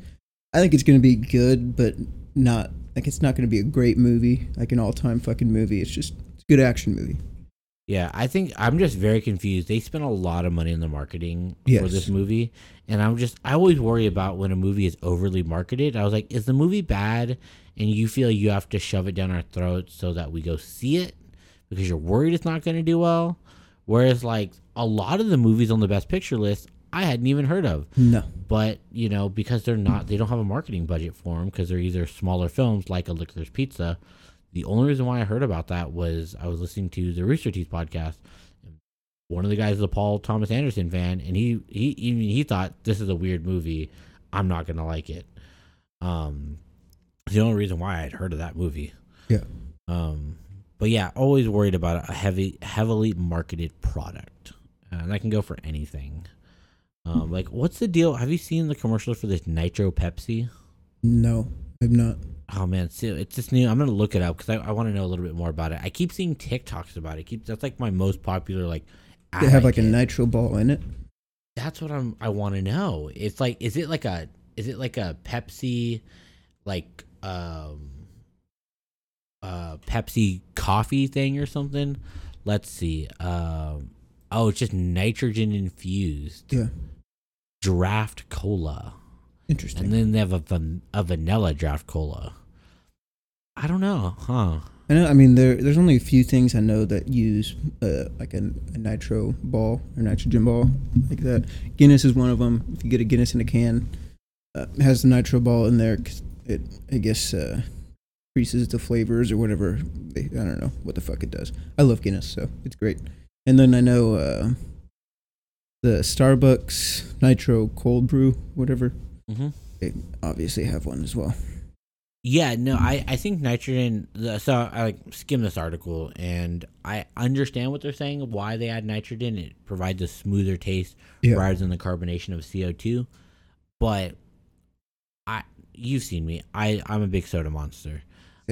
I think it's going to be good, but not like it's not going to be a great movie, like an all time fucking movie. It's just it's a good action movie. Yeah, I think I'm just very confused. They spent a lot of money on the marketing for this movie, and I'm just I always worry about when a movie is overly marketed. I was like, is the movie bad, and you feel you have to shove it down our throats so that we go see it because you're worried it's not going to do well. Whereas like a lot of the movies on the Best Picture list, I hadn't even heard of. No. but you know because they're not they don't have a marketing budget for them because they're either smaller films like a licorice pizza. The only reason why i heard about that was i was listening to the rooster teeth podcast one of the guys is a paul thomas anderson fan and he he even he thought this is a weird movie. I'm not gonna like it. Um the only reason why i'd heard of that movie. Yeah. um but yeah always worried about a heavy heavily marketed product and that can go for anything um, like, what's the deal? Have you seen the commercial for this Nitro Pepsi? No, I'm not. Oh man, so it's just new. I'm gonna look it up because I, I want to know a little bit more about it. I keep seeing TikToks about it. Keep that's like my most popular like. They have like a nitro ball in it. That's what I'm. I want to know. It's like, is it like a, is it like a Pepsi, like um, uh, Pepsi coffee thing or something? Let's see. Um, oh, it's just nitrogen infused Yeah. draft cola. Interesting. And then they have a, van- a vanilla draft cola. I don't know, huh? I know. I mean, there there's only a few things I know that use uh, like a, a nitro ball or nitrogen ball like that. Guinness is one of them. If you get a Guinness in a can, uh, has the nitro ball in there 'cause it I guess uh, increases the flavors or whatever. They, I don't know what the fuck it does. I love Guinness, so it's great. And then I know uh, the Starbucks Nitro Cold Brew, whatever. Mm-hmm. They obviously have one as well. Yeah, no, I, I think nitrogen. The, so I like skimmed this article and I understand what they're saying. Why they add nitrogen? It provides a smoother taste Yeah. rather than the carbonation of CO two. But I, you've seen me. I I'm a big soda monster.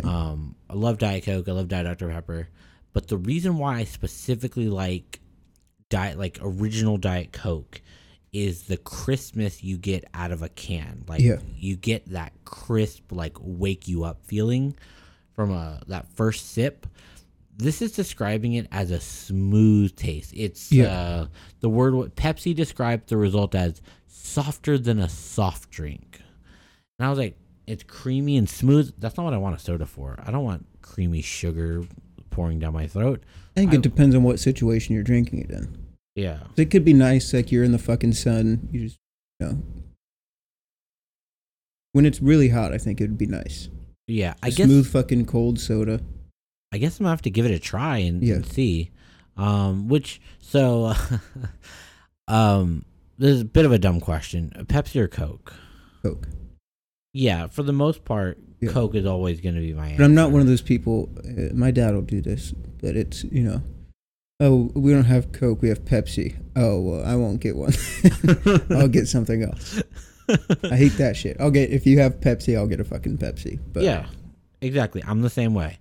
Um, I love Diet Coke. I love Diet Dr Pepper. But the reason why I specifically like diet like original Diet Coke is the crispness you get out of a can. Like Yeah. you get that crisp, like wake you up feeling from a that first sip. This is describing it as a smooth taste. It's Yeah. uh, the word what Pepsi described the result as softer than a soft drink. And I was like, it's creamy and smooth. That's not what I want a soda for. I don't want creamy sugar pouring down my throat. I think I- it depends on what situation you're drinking it in. Yeah. It could be nice, like you're in the fucking sun. You just, you know. When it's really hot, I think it would be nice. Yeah. I A guess smooth fucking cold soda. I guess I'm gonna have to give it a try and, Yeah. and see. Um, which so, um, this is a bit of a dumb question: Pepsi or Coke? Coke. Yeah, for the most part, Yeah. Coke is always gonna be my. But I'm not one of those people. Uh, my dad will do this, but it's you know. Oh, we don't have Coke. We have Pepsi. Oh well, I won't get one. I'll get something else. I hate that shit. I'll get if you have Pepsi, I'll get a fucking Pepsi. But yeah, exactly. I'm the same way.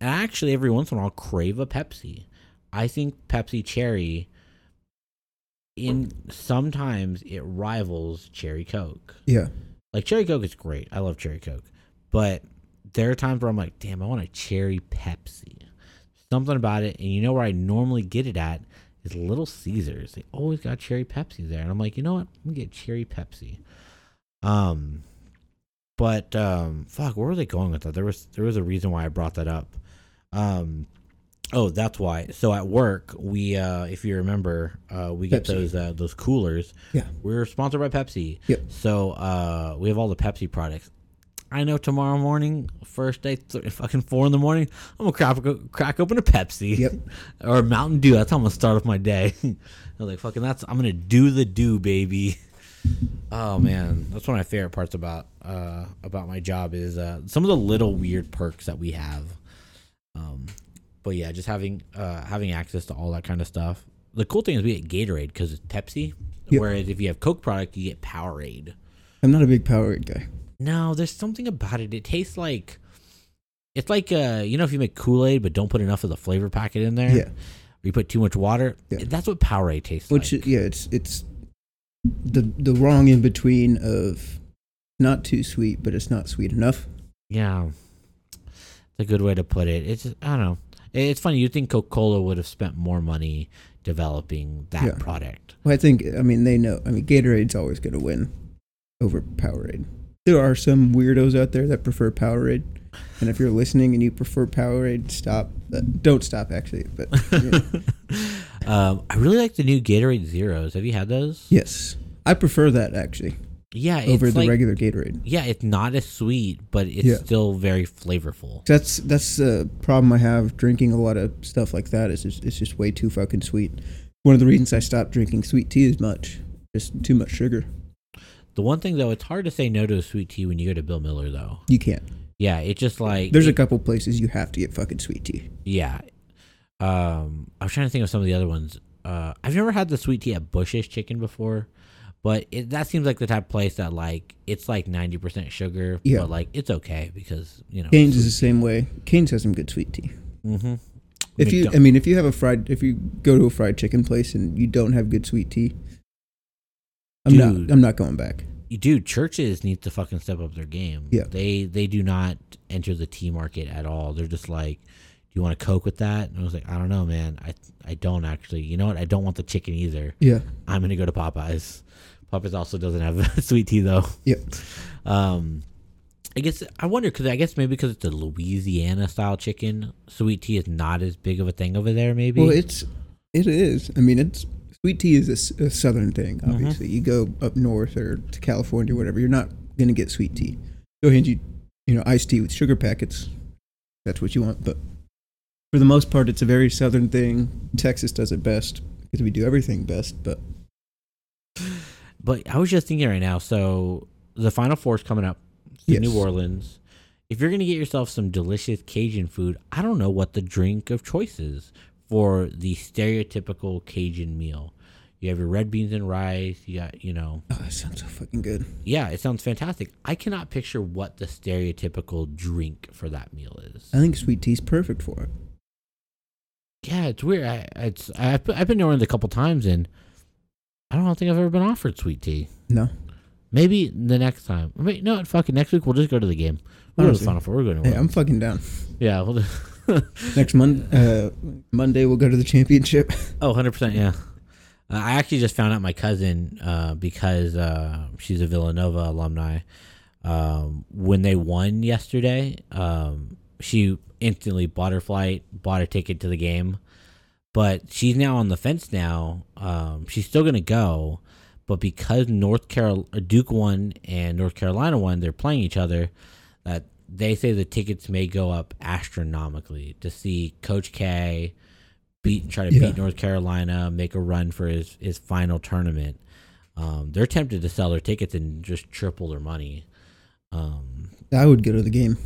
And actually, every once in a while, I'll crave a Pepsi. I think Pepsi Cherry. In sometimes it rivals Cherry Coke. yeah, Like Cherry Coke is great. I love Cherry Coke, but there are times where I'm like, damn, I want a Cherry Pepsi. Something about it, and you know where I normally get it at is Little Caesars. They always got Cherry Pepsi there, and I'm like, you know what? I'm gonna get Cherry Pepsi. Um, but um, fuck, where were they going with that? There was there was a reason why I brought that up. Um, oh, that's why. So at work, we, uh, if you remember, uh, we get Pepsi. those uh, those coolers. Yeah. We're sponsored by Pepsi. Yep. So uh, we have all the Pepsi products. I know tomorrow morning, first day, th- fucking four in the morning, I'm gonna crack, crack open a Pepsi. Yep. or Mountain Dew. That's how I'm gonna start off my day. I was like, fucking, that's I'm gonna do the do, baby. Oh man, that's one of my favorite parts about uh about my job is uh some of the little weird perks that we have. Um, but yeah, just having uh having access to all that kind of stuff. The cool thing is we get Gatorade because it's Pepsi. Yep. Whereas if you have Coke product, you get Powerade. I'm not a big Powerade guy. No, there's something about it. It tastes like it's like uh you know if you make Kool Aid but don't put enough of the flavor packet in there. Yeah. Or you put too much water. Yeah. That's what Powerade tastes Which like. yeah, it's it's the the wrong in between of not too sweet, but it's not sweet enough. Yeah, it's a good way to put it. It's I don't know. It- It's funny. You'd think Coca Cola would have spent more money developing that Yeah. product? Well, I think I mean they know. I mean Gatorade's always going to win over Powerade. There are some weirdos out there that prefer Powerade, and if you're listening and you prefer Powerade, stop. Uh, don't stop actually. But yeah. um, I really like the new Gatorade Zeros. Have you had those? yes, I prefer that actually Yeah, it's over the like, regular Gatorade. Yeah, it's not as sweet, but it's Yeah. still very flavorful. That's that's the problem I have drinking a lot of stuff like that. Is just, it's just way too fucking sweet. One of the reasons I stopped drinking sweet tea as much, just too much sugar. The one thing though, it's hard to say no to a sweet tea when you go to Bill Miller though. You can't. Yeah, it's just like There's a couple places you have to get fucking sweet tea. yeah. Um, I was trying to think of some of the other ones. Uh, I've never had the sweet tea at Bush's Chicken before, but it, that seems like the type of place that like it's like ninety percent sugar, Yeah. but like it's okay because you know. Canes is the same way. Canes has some good sweet tea. Mm-hmm. If you, I mean, if you have a fried, if you go to a fried chicken place and you don't have good sweet tea, I'm Dude. not, I'm not going back. dude, Church's need to fucking step up their game. Yeah. they they do not enter the tea market at all. They're just like, you want to coke with that? And I was like, I don't know, man. I I don't actually. You know what? I don't want the chicken either. Yeah, I'm gonna go to Popeyes. Popeyes also doesn't have sweet tea though. Yep. Um, I guess I wonder because I guess maybe because it's a Louisiana style chicken, sweet tea is not as big of a thing over there. Maybe. well, it's, it is. I mean, it's sweet tea is a southern thing. Mm-hmm. Obviously, you go up north or to California, or whatever, you're not gonna get sweet tea. Go hand you, you know, iced tea with sugar packets. That's what you want, but for the most part, it's a very southern thing. Texas does it best because we do everything best. But But I was just thinking right now. So the Final Four is coming up Yes. New Orleans. If you're gonna get yourself some delicious Cajun food, I don't know what the drink of choice is for the stereotypical Cajun meal. You have your red beans and rice. You got, you know, oh, that sounds so fucking good. yeah, it sounds fantastic. I cannot picture what the stereotypical drink for that meal is. I think sweet tea's perfect for it. Yeah, it's weird. I, it's I've, been- I've been to Orleans a couple times and I don't think I've ever been offered sweet tea. No, Maybe the next time. Wait, no, fuck it. Next week we'll just go to the game. We'll go to the Final Four. We're going to I'm fucking down. Yeah. We'll Next month, uh, Monday, we'll go to the championship. oh, 100%. Yeah. Uh, I actually just found out my cousin, uh, because uh, she's a Villanova alumni, um, when they won yesterday, um, she instantly bought her flight, bought a ticket to the game. But she's now on the fence now. Um, she's still going to go. But because North Carol Duke won and North Carolina won, they're playing each other. That they say the tickets may go up astronomically to see Coach K beat try to Yeah. beat North Carolina, make a run for his his final tournament. Um, they're tempted to sell their tickets and just triple their money. Um, I would go to the game.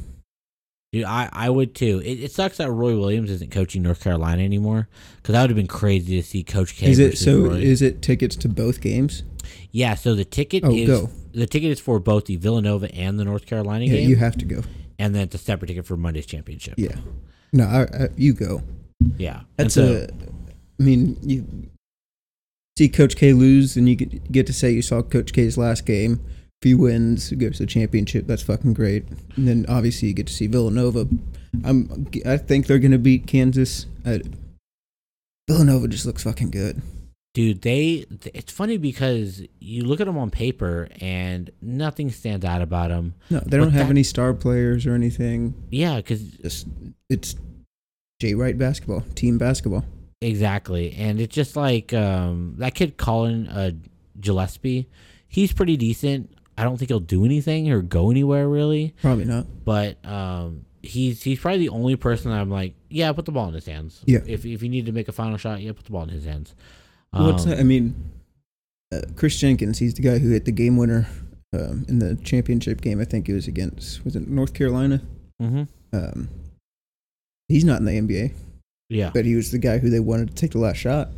Dude, I, I would too. It, it sucks that Roy Williams isn't coaching North Carolina anymore because that would have been crazy to see Coach K. Is it so? Roy. Is it tickets to both games? yeah, so the ticket Oh, is go. the ticket is for both the Villanova and the North Carolina Yeah, game, you have to go. and then it's a separate ticket for Monday's championship. Yeah. No, I, I, you go. yeah. That's so- a. I mean, you see Coach K lose, and you get, get to say you saw Coach K's last game. If he wins, he goes to the championship. That's fucking great. And then obviously you get to see Villanova. I'm. I think they're gonna beat Kansas. I, Villanova just looks fucking good. dude they it's funny because you look at them on paper and nothing stands out about them No, they don't have that- any star players or anything. yeah because it's Jay Wright basketball, team basketball. Exactly, and it's just like um, that kid Collin uh, Gillespie. He's pretty decent. I don't think he'll do anything or go anywhere really, Probably not. but um, he's he's probably the only person that I'm like, yeah, put the ball in his hands. Yeah. If if you need to make a final shot, yeah, put the ball in his hands. What's Um, that? I mean, uh, Kris Jenkins. He's the guy who hit the game winner um, in the championship game. I think it was against was it North Carolina. mhm. Um, he's not in the NBA, Yeah. but he was the guy who they wanted to take the last shot, and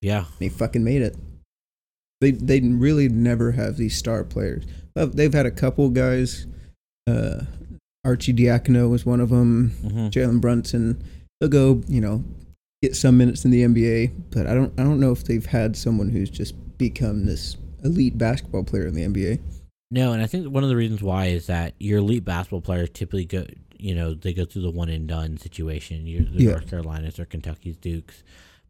Yeah. he fucking made it. They they really never have these star players. They've had a couple guys. Uh, Arcidiacono was one of them. hmm Jalen Brunson. They'll go, you know, get some minutes in the NBA, but I don't I don't know if they've had someone who's just become this elite basketball player in the NBA. No, and I think one of the reasons why is that your elite basketball players typically go, you know, they go through the one and done situation. You're the Yeah. North Carolinas or Kentucky's Dukes,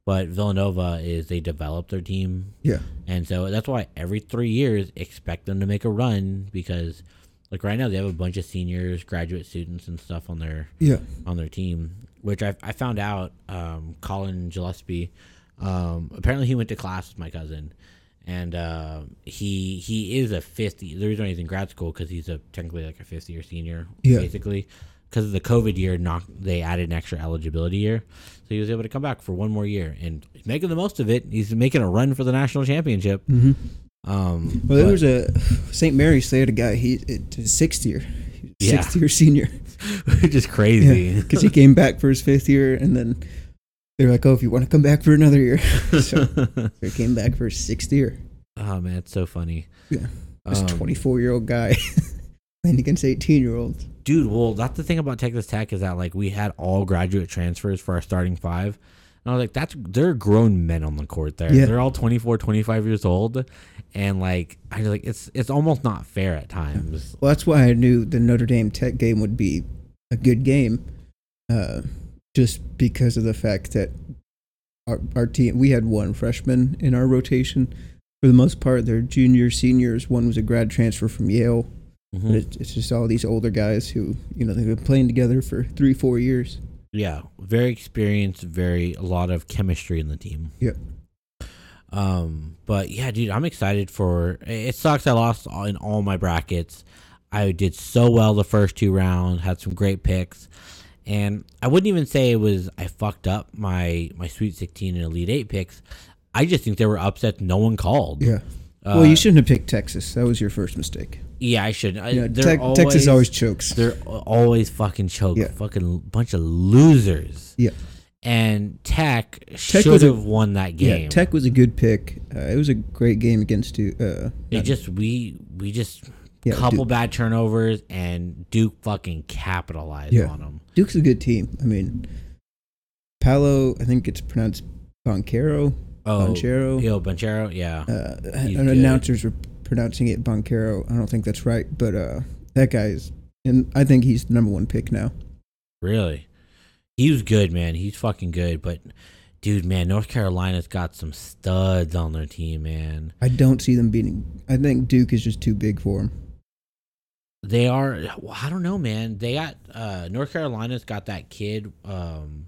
but Villanova is they develop their team, Yeah. and so that's why every three years expect them to make a run because, like right now, they have a bunch of seniors, graduate students, and stuff on their Yeah. on their team, which I, I found out. Um, Collin Gillespie, um, apparently he went to class with my cousin, and uh, he he is a fifth. The reason why he's in grad school because he's a technically like a fifth year senior, Yeah. basically. Because of the COVID year, knocked they added an extra eligibility year, so he was able to come back for one more year and he's making the most of it. He's making a run for the national championship. Mm-hmm. Um, Well, there but- was a St. Mary's. They had a guy. He it, his sixth year, Yeah. sixth year senior, which is crazy. because he came back for his fifth year, and then they're like, "Oh, if you want to come back for another year," so he came back for his sixth year. oh man, it's so funny. Yeah. This Um, twenty-four year old guy playing against eighteen year olds. Dude, well, that's the thing about Texas Tech is that like we had all graduate transfers for our starting five. And I was like, that's they're grown men on the court there. Yeah. They're all 24, 25 years old. And like I was like it's it's almost not fair at times. Well, that's why I knew the Notre Dame Tech game would be a good game, uh, just because of the fact that our our team we had one freshman in our rotation. For the most part, they're juniors, seniors. One was a grad transfer from Yale, Mhm. but it's, it's just all these older guys who you know they've been playing together for three, four years. Yeah, very experienced, very a lot of chemistry in the team. Yep. Um, but yeah, dude, I'm excited for. It sucks I lost all- in all my brackets. I did so well the first two rounds, had some great picks, and I wouldn't even say it was I fucked up my my Sweet 16 and Elite Eight picks. I just think there were upsets no one called. Yeah. Uh, well, you shouldn't have picked Texas. That was your first mistake. Yeah, I should. I, You know, they're Texas always chokes. they're always fucking choke. Yeah. Fucking bunch of losers. Yeah. And Tech, Tech should have won that game. Yeah, Tech was a good pick. Uh, it was a great game against uh, It just we we just Yeah, couple Duke. bad turnovers and Duke fucking capitalized Yeah. on them. Duke's a good team. I mean, Paolo, I think it's pronounced Boncaro. Oh, Banchero. Yo, Banchero, yeah. Uh, good. announcers were pronouncing it Boncaro. I don't think that's right, but uh, that guy's, and I think he's the number one pick now. really, he was good, man. He's fucking good. But dude, man, North Carolina's got some studs on their team, man. I don't see them beating. I think Duke is just too big for them. They are. I don't know, man. They got uh, North Carolina's got that kid. Um,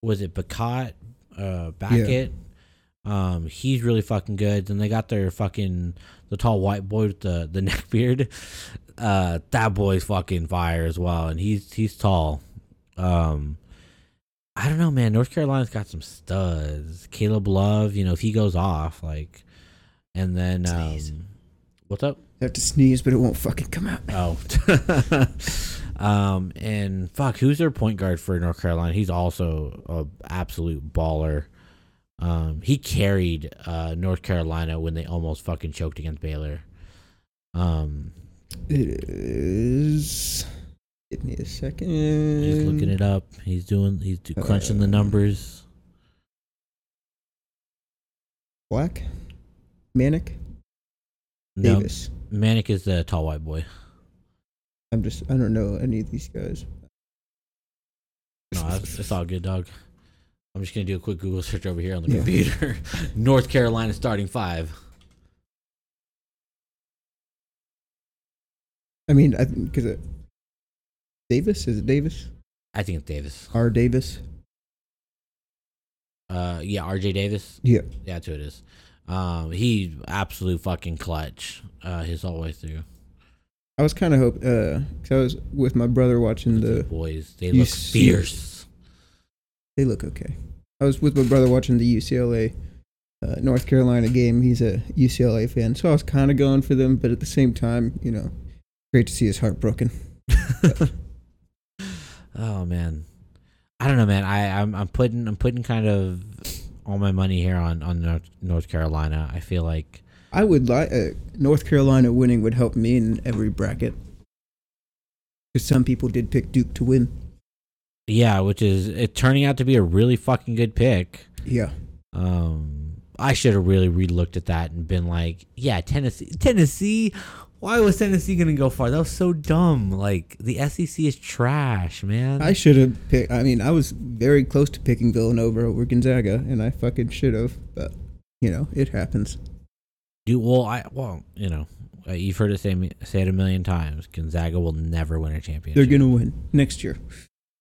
was it Bacot? Uh, Backett. Um, he's really fucking good. Then they got their fucking the tall white boy with the the neck beard. Uh, that boy's fucking fire as well, and he's he's tall. Um, I don't know, man. North Carolina's got some studs. Caleb Love, you know, if he goes off, like, and then um, what's up? I have to sneeze, but it won't fucking come out. Oh. um and fuck, who's their point guard for North Carolina? He's also a absolute baller. Um he carried uh North Carolina when they almost fucking choked against Baylor. Um It is. Give me a second. He's looking it up. He's doing he's do, crunching the Uh, numbers. Black, Manek, No, Davis. Manek is the tall white boy. I'm just. I don't know any of these guys. No, that's, it's all good, dog. I'm just gonna do a quick Google search over here on the Yeah. computer. North Carolina starting five. I mean, I because Davis is it Davis? I think it's Davis. R. Davis. Uh, yeah, R.J. Davis. Yeah. Yeah, that's who it is. Um, he absolute fucking clutch. Uh, his whole way through. I was kind of hope uh, cause I was with my brother watching the. boys, they look fierce. They look okay. I was with my brother watching the UCLA uh, North Carolina game. He's a UCLA fan, so I was kind of going for them, but at the same time, you know, great to see his heart broken. Oh man, I don't know, man. I I'm I'm putting I'm putting kind of all my money here on on North, North Carolina. I feel like I would like uh, North Carolina winning would help me in every bracket. Because some people did pick Duke to win. Yeah, which is it turning out to be a really fucking good pick. Yeah. Um, I should have really relooked at that and been like, yeah, Tennessee, Tennessee. Why was Tennessee gonna go far? That was so dumb. Like the SEC is trash, man. I should have picked. I mean, I was very close to picking Villanova over Gonzaga, and I fucking should have. But you know, it happens. do well. I well, you know, uh, you've heard it say say it a million times. Gonzaga will never win a championship. They're gonna win next year.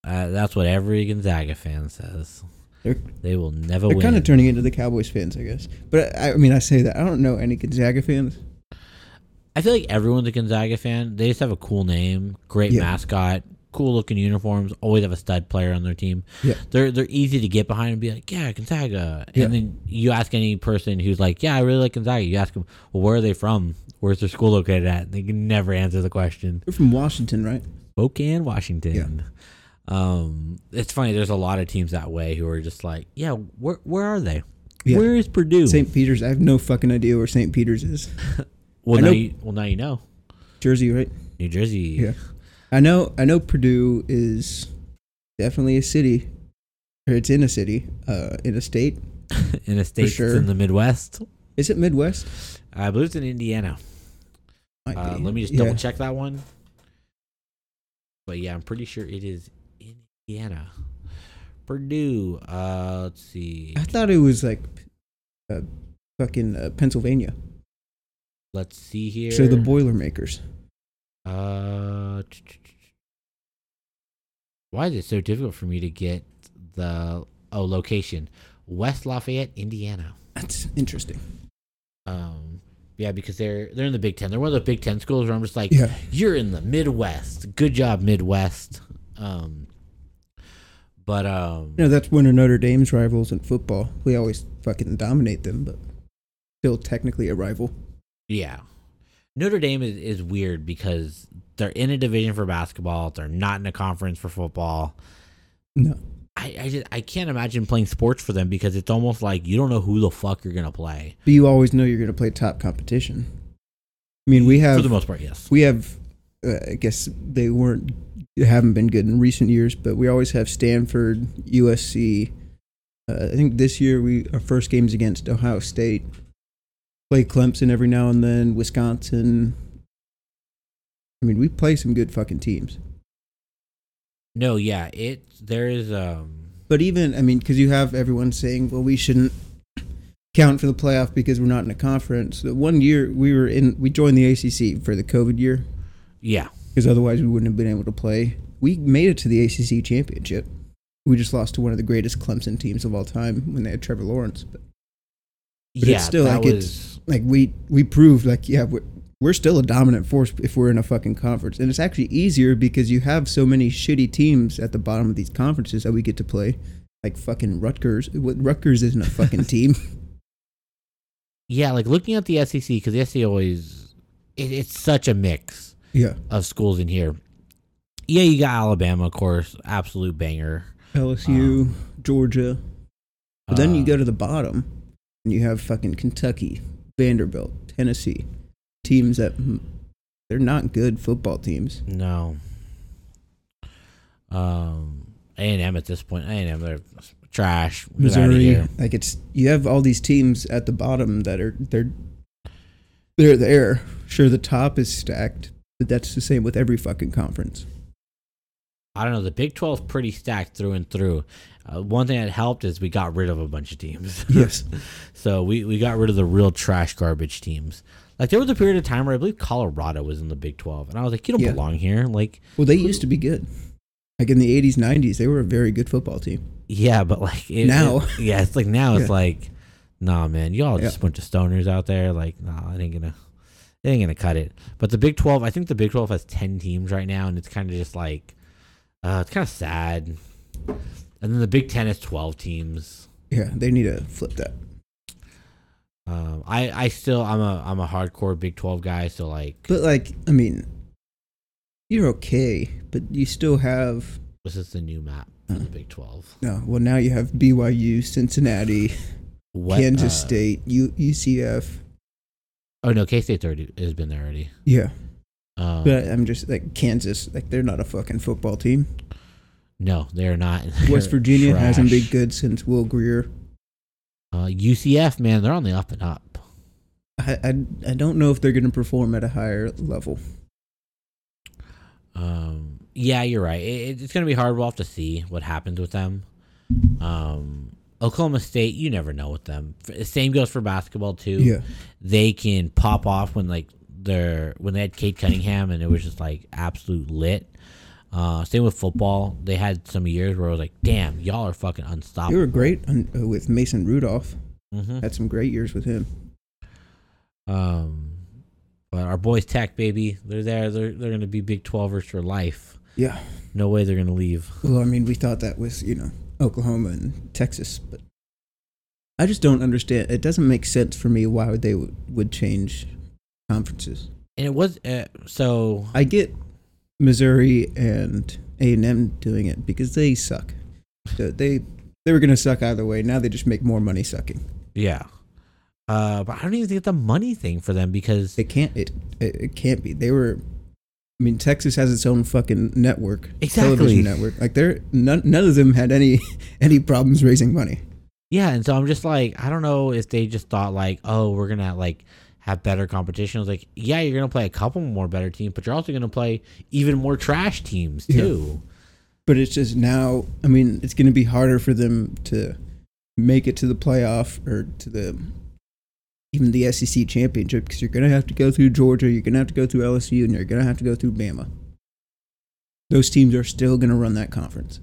Uh, that's what every Gonzaga fan says. They're They will never they're win. kind of turning into the Cowboys fans, I guess. But I, I mean, I say that I don't know any Gonzaga fans. I feel like everyone's a Gonzaga fan. They just have a cool name, great Yeah. mascot, cool looking uniforms. Always have a stud player on their team. Yeah. They're they're easy to get behind and be like, yeah, Gonzaga. Yeah. And then you ask any person who's like, yeah, I really like Gonzaga. You ask them, well, where are they from? Where's their school located at? They can never answer the question. They're from Washington, right? Spokane, Washington. Um, it's funny. There's a lot of teams that way who are just like, yeah, where where are they? Yeah. Where is Purdue? St. Peter's. I have no fucking idea where St. Peter's is. well, I now know- you, well now you know. Jersey, right? New Jersey. Yeah. I know. I know Purdue is definitely a city, or it's in a city, uh, in a state. in a state sure. in the Midwest. Is it Midwest? I believe it's in Indiana. Uh, let me just Yeah. double check that one. But yeah, I'm pretty sure it is Indiana. Purdue. Uh, let's see. I thought it was like, uh, fucking uh, Pennsylvania. Let's see here. So the Boilermakers. Uh, why is it so difficult for me to get the oh location? West Lafayette, Indiana. That's interesting. Um, yeah, because they're they're in the Big Ten. They're one of the Big Ten schools where I'm just like, Yeah. you're in the Midwest. Good job, Midwest. Um, but um, You know, that's one of Notre Dame's rivals in football. We always fucking dominate them, but still technically a rival. yeah, Notre Dame is is weird because they're in a division for basketball. They're not in a conference for football. No. I I, just, I can't imagine playing sports for them because it's almost like you don't know who the fuck you're gonna play. But you always know you're going to play top competition. I mean, we have for the most part, yes. we have uh, i guess they weren't haven't been good in recent years but we always have stanford usc uh, i think this year we our first games against ohio state. Play clemson every now and then wisconsin. I mean we play some good fucking teams. No, yeah, it there is um but even i mean because you have everyone saying well we shouldn't count for the playoff because we're not in a conference. The one year we were in we joined the acc for the covid year. Yeah because otherwise we wouldn't have been able to play. We made it to the ACC championship. We just lost to one of the greatest Clemson teams of all time when they had Trevor Lawrence. But But yeah it's still like was it's like we we proved like yeah we're, we're still a dominant force if we're in a fucking conference, and it's actually easier because you have so many shitty teams at the bottom of these conferences that we get to play. Like fucking Rutgers. What Rutgers isn't a fucking team. yeah like looking at the SEC because the SEC always it, it's such a mix yeah. of schools in here. Yeah, you got Alabama, of course, absolute banger. LSU, Georgia. But then you Uh, go to the bottom and you have fucking Kentucky, Vanderbilt, Tennessee, teams that mm, they're not good football teams. no. Um, A and M at this point, A and M they're trash. Get Missouri, like it's you have all these teams at the bottom that are they're they're there. Sure, the top is stacked, but that's the same with every fucking conference. I don't know. The Big 12 is pretty stacked through and through. Uh, one thing that helped is we got rid of a bunch of teams. Yes, so we, we got rid of the real trash garbage teams. Like there was a period of time where I believe Colorado was in the Big 12, and I was like, you don't Yeah. belong here. Like well, they used to be good. Like in the 80s, 90s, they were a very good football team. Yeah, but like it, Now. it- yeah, it's like now it's like, nah, man, y'all just Yeah. a bunch of stoners out there. Like, nah, it ain't gonna, it ain't gonna cut it. But the Big Twelve, I think the Big Twelve has ten teams right now, and it's kind of just like, uh, it's kind of sad. And then the Big Ten is twelve teams. Yeah, they need to flip that. Um, I, I still, I'm a, I'm a hardcore Big Twelve guy. So like, But like, I mean, you're okay, but you still have this is the new map for the Uh. Big Twelve. no. Well, now you have BYU, Cincinnati, What, Kansas uh, State, U, UCF. Oh no, K State's already has been there already. Yeah, Um, but I'm just like Kansas. Like they're not a fucking football team. no, they're not. West Virginia hasn't been good since Will Grier. Uh, UCF, man, they're on the up and up. I, I, I don't know if they're going to perform at a higher level. Um, yeah, you're right. It, it's going to be hard. We'll have to see what happens with them. Um, Oklahoma State, you never know with them. Same goes for basketball too. Yeah, They can pop off when like they're when they had Cade Cunningham and it was just like absolute lit. Uh, same with football. They had some years where I was like, "Damn, y'all are fucking they unstoppable." were great on, uh, with Mason Rudolph. hmm Had some great years with him. Um, but our boys Tech, baby, they're there. They're they're gonna be Big Twelvers for life. Yeah. No way they're gonna leave. Well, I mean, we thought that was you know Oklahoma and Texas, but I just don't understand. It doesn't make sense for me why they would, would change conferences. And it was uh, so. I get Missouri and A and M doing it because they suck. So they they were gonna suck either way. Now they just make more money sucking. Yeah. Uh, but I don't even think it's a money thing for them because It can't. It, it can't be. They were. I mean, Texas has its own fucking network, Exactly. television network. Like they're none, none of them had any any problems raising money. yeah, and so I'm just like I don't know if they just thought like oh we're gonna like have better competition. I was like yeah you're gonna play a couple more better teams, but you're also gonna play even more trash teams Yeah. too. But it's just now. I mean, it's going to be harder for them to make it to the playoff or to the even the SEC championship because you're going to have to go through Georgia, you're going to have to go through LSU, and you're going to have to go through Bama. Those teams are still going to run that conference.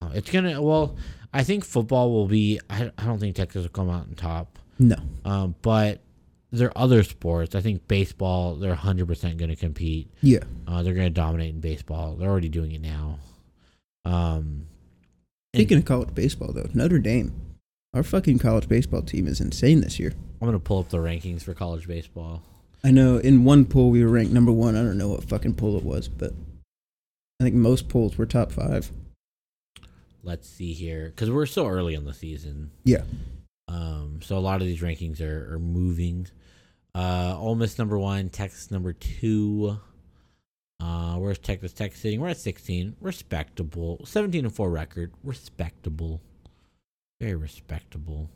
Uh, It's gonna well I think football will be I, I don't think Texas will come out on top. No, Um, but there are other sports. I think baseball, they're 100% going to compete. yeah, Uh, they're going to dominate in baseball. They're already doing it now. Um, and Speaking of college baseball, though, Notre Dame, our fucking college baseball team is insane this year. I'm going to pull up the rankings for college baseball. I know in one poll we were ranked number one. I don't know what fucking poll it was, but I think most polls were top five. Let's see here. Because we're so early in the season. Yeah. Um, so a lot of these rankings are, are moving. Uh, Ole Miss number one, Texas number two. Uh, where's Texas Tech sitting? We're at 16. Respectable. 17 and 4 record. Respectable. Very respectable.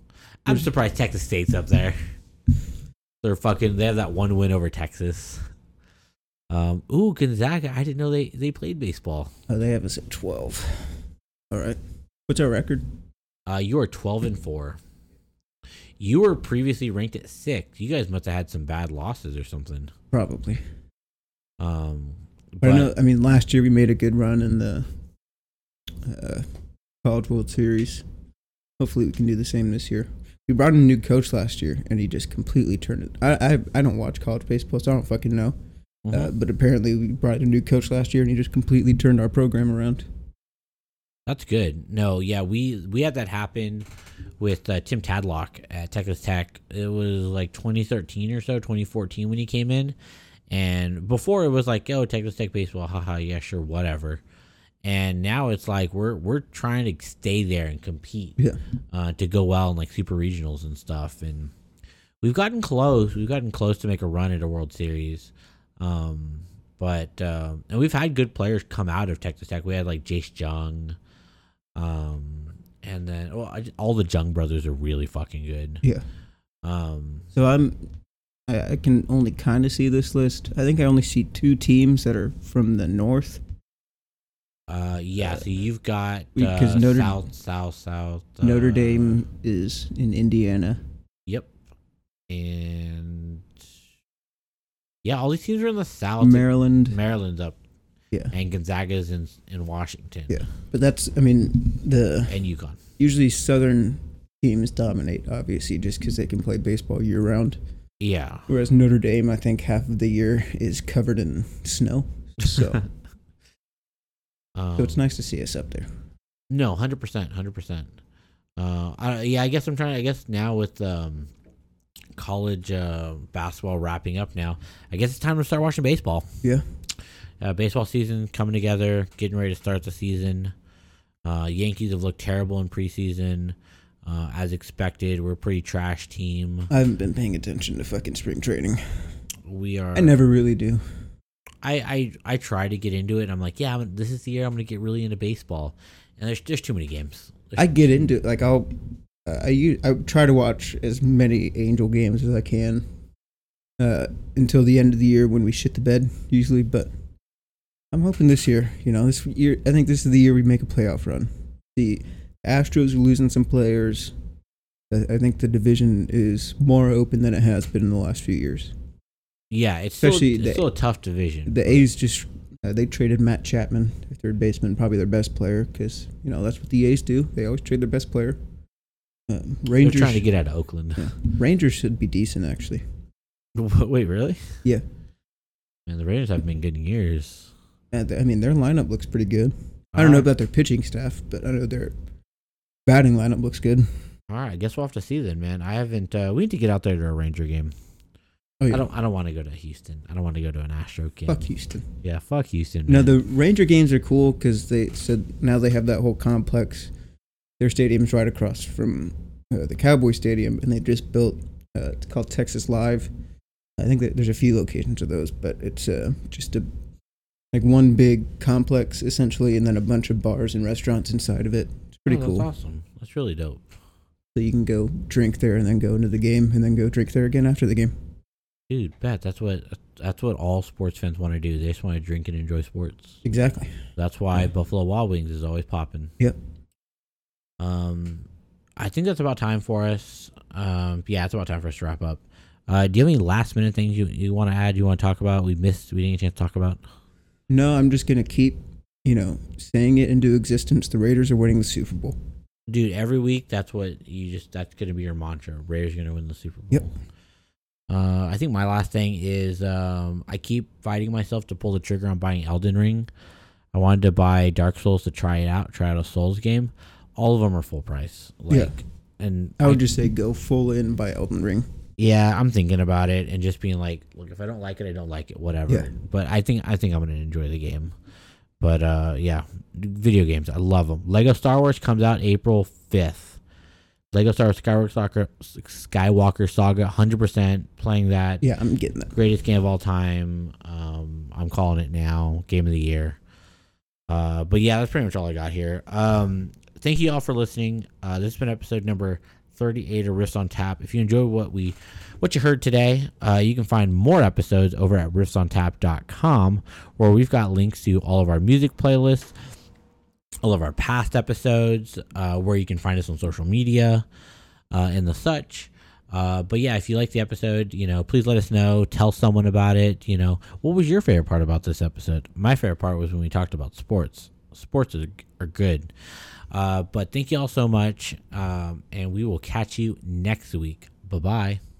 I'm surprised Texas State's up there. They're fucking. They have that one win over Texas. Um, ooh, Gonzaga. I didn't know they they played baseball. Oh, they have us at 12. All right. What's our record? Uh, you are 12 and 4. You were previously ranked at six. You guys must have had some bad losses or something. Probably. Um, But, but I know, I mean, last year we made a good run in the uh, College World Series. Hopefully we can do the same this year. We brought in a new coach last year, and he just completely turned it. I I, I don't watch college baseball, so I don't fucking know. Uh, Mhm. but apparently we brought in a new coach last year, and he just completely turned our program around. that's good. No, yeah, we we had that happen with uh, Tim Tadlock at Texas Tech. It was like 2013 or so, 2014 when he came in, and before it was like, oh, Texas Tech baseball, haha, yeah, sure, whatever. And now it's like we're we're trying to stay there and compete. Yeah. uh, to go well in like super regionals and stuff. And we've gotten close. We've gotten close to make a run at a World Series. Um, but uh, and we've had good players come out of Texas Tech. We had like Jace Jung, um, and then well, I, all the Jung brothers are really fucking good. Yeah. Um, So I'm, I, I can only kind of see this list. I think I only see two teams that are from the north. Uh, yeah. So you've got because uh, Notre- South, South, South. Notre uh, Dame is in Indiana. Yep. And yeah, all these teams are in the South. Maryland. Maryland's up. Yeah. and Gonzaga's in in Washington. Yeah. But that's, I mean, the and UConn. usually Southern teams dominate, obviously, just because they can play baseball year round. Yeah, Whereas Notre Dame, I think half of the year is covered in snow. So, um, so it's nice to see us up there. No, hundred percent, hundred percent. Uh, yeah, I guess I'm trying. I guess now with um, college uh, basketball wrapping up now, I guess it's time to start watching baseball. Yeah. Uh, baseball season coming together, getting ready to start the season. Uh, Yankees have looked terrible in preseason, uh, as expected. We're a pretty trash team. I haven't been paying attention to fucking spring training. We are. I never really do. I, I I try to get into it. I'm like, yeah, I'm, this is the year I'm going to get really into baseball, and there's there's too many games. There's I get into it. Like I'll, I use, I try to watch as many Angel games as I can, uh, until the end of the year when we shit the bed usually. But I'm hoping this year, you know, this year, I think this is the year we make a playoff run. The Astros are losing some players. I think the division is more open than it has been in the last few years. Yeah, it's still, Especially it's the- still a tough division. The A's just uh, they traded Matt Chapman, their third baseman, probably their best player, because you know that's what the A's do. They always trade their best player. Um, They're Rangers trying to get out of Oakland. Yeah. Rangers should be decent actually. Wait, really? Yeah. Man, the Rangers have been good in years. I mean their lineup looks pretty good. I don't know about their pitching staff, but I know their batting lineup looks good. All right, I guess we'll have to see then, man. I haven't. Uh, we need to get out there to a Ranger game. Oh yeah, I don't. I don't want to go to Houston. I don't want to go to an Astro game. fuck Houston. Yeah, fuck Houston. No, man. the Ranger games are cool because they said now they have that whole complex. Their stadium's right across from uh, the Cowboy Stadium, and they just built. Uh, it's called Texas Live. I think that there's a few locations of those, but it's uh, just a like one big complex essentially, and then a bunch of bars and restaurants inside of it. It's pretty Oh, cool. That's awesome. That's really dope. So you can go drink there, and then go into the game, and then go drink there again after the game. Dude, bet that's what that's what all sports fans want to do. They just want to drink and enjoy sports. Exactly. That's why Buffalo Wild Wings is always popping. Yep. Um, I think that's about time for us. Um, yeah, it's about time for us to wrap up. Uh, do you have any last minute things you, you want to add? You want to talk about? We missed. We didn't get a chance to talk about. No, I'm just gonna keep, you know, saying it into existence. The Raiders are winning the Super Bowl. Dude, every week that's what you just that's gonna be your mantra. Raiders are gonna win the Super Bowl. Yep. Uh, I think my last thing is um, I keep fighting myself to pull the trigger on buying Elden Ring. I wanted to buy Dark Souls to try it out, try out a Souls game. All of them are full price. Like, Yeah. and I would just say go full in by Elden Ring. yeah, I'm thinking about it and just being like, look, if I don't like it, I don't like it, whatever. Yeah. But I think I think I'm gonna enjoy the game. But uh, yeah, video games, I love them. Lego Star Wars comes out April 5th. Lego Star Wars Skywalker Saga, Skywalker Saga, 100% playing that. Yeah, I'm getting that. Greatest game of all time. Um, I'm calling it now. Game of the year. Uh, but yeah, that's pretty much all I got here. Um, thank you all for listening. Uh, this has been episode number 38 of Riffs on Tap. If you enjoyed what we what you heard today, uh, you can find more episodes over at riffsontap.com where we've got links to all of our music playlists, all of our past episodes, uh, where you can find us on social media uh, and the such. Uh, but yeah, if you like the episode, you know, please let us know. Tell someone about it. You know, what was your favorite part about this episode? My favorite part was when we talked about sports. Sports are, are good. Uh, but thank you all so much, um, and we will catch you next week. Bye bye.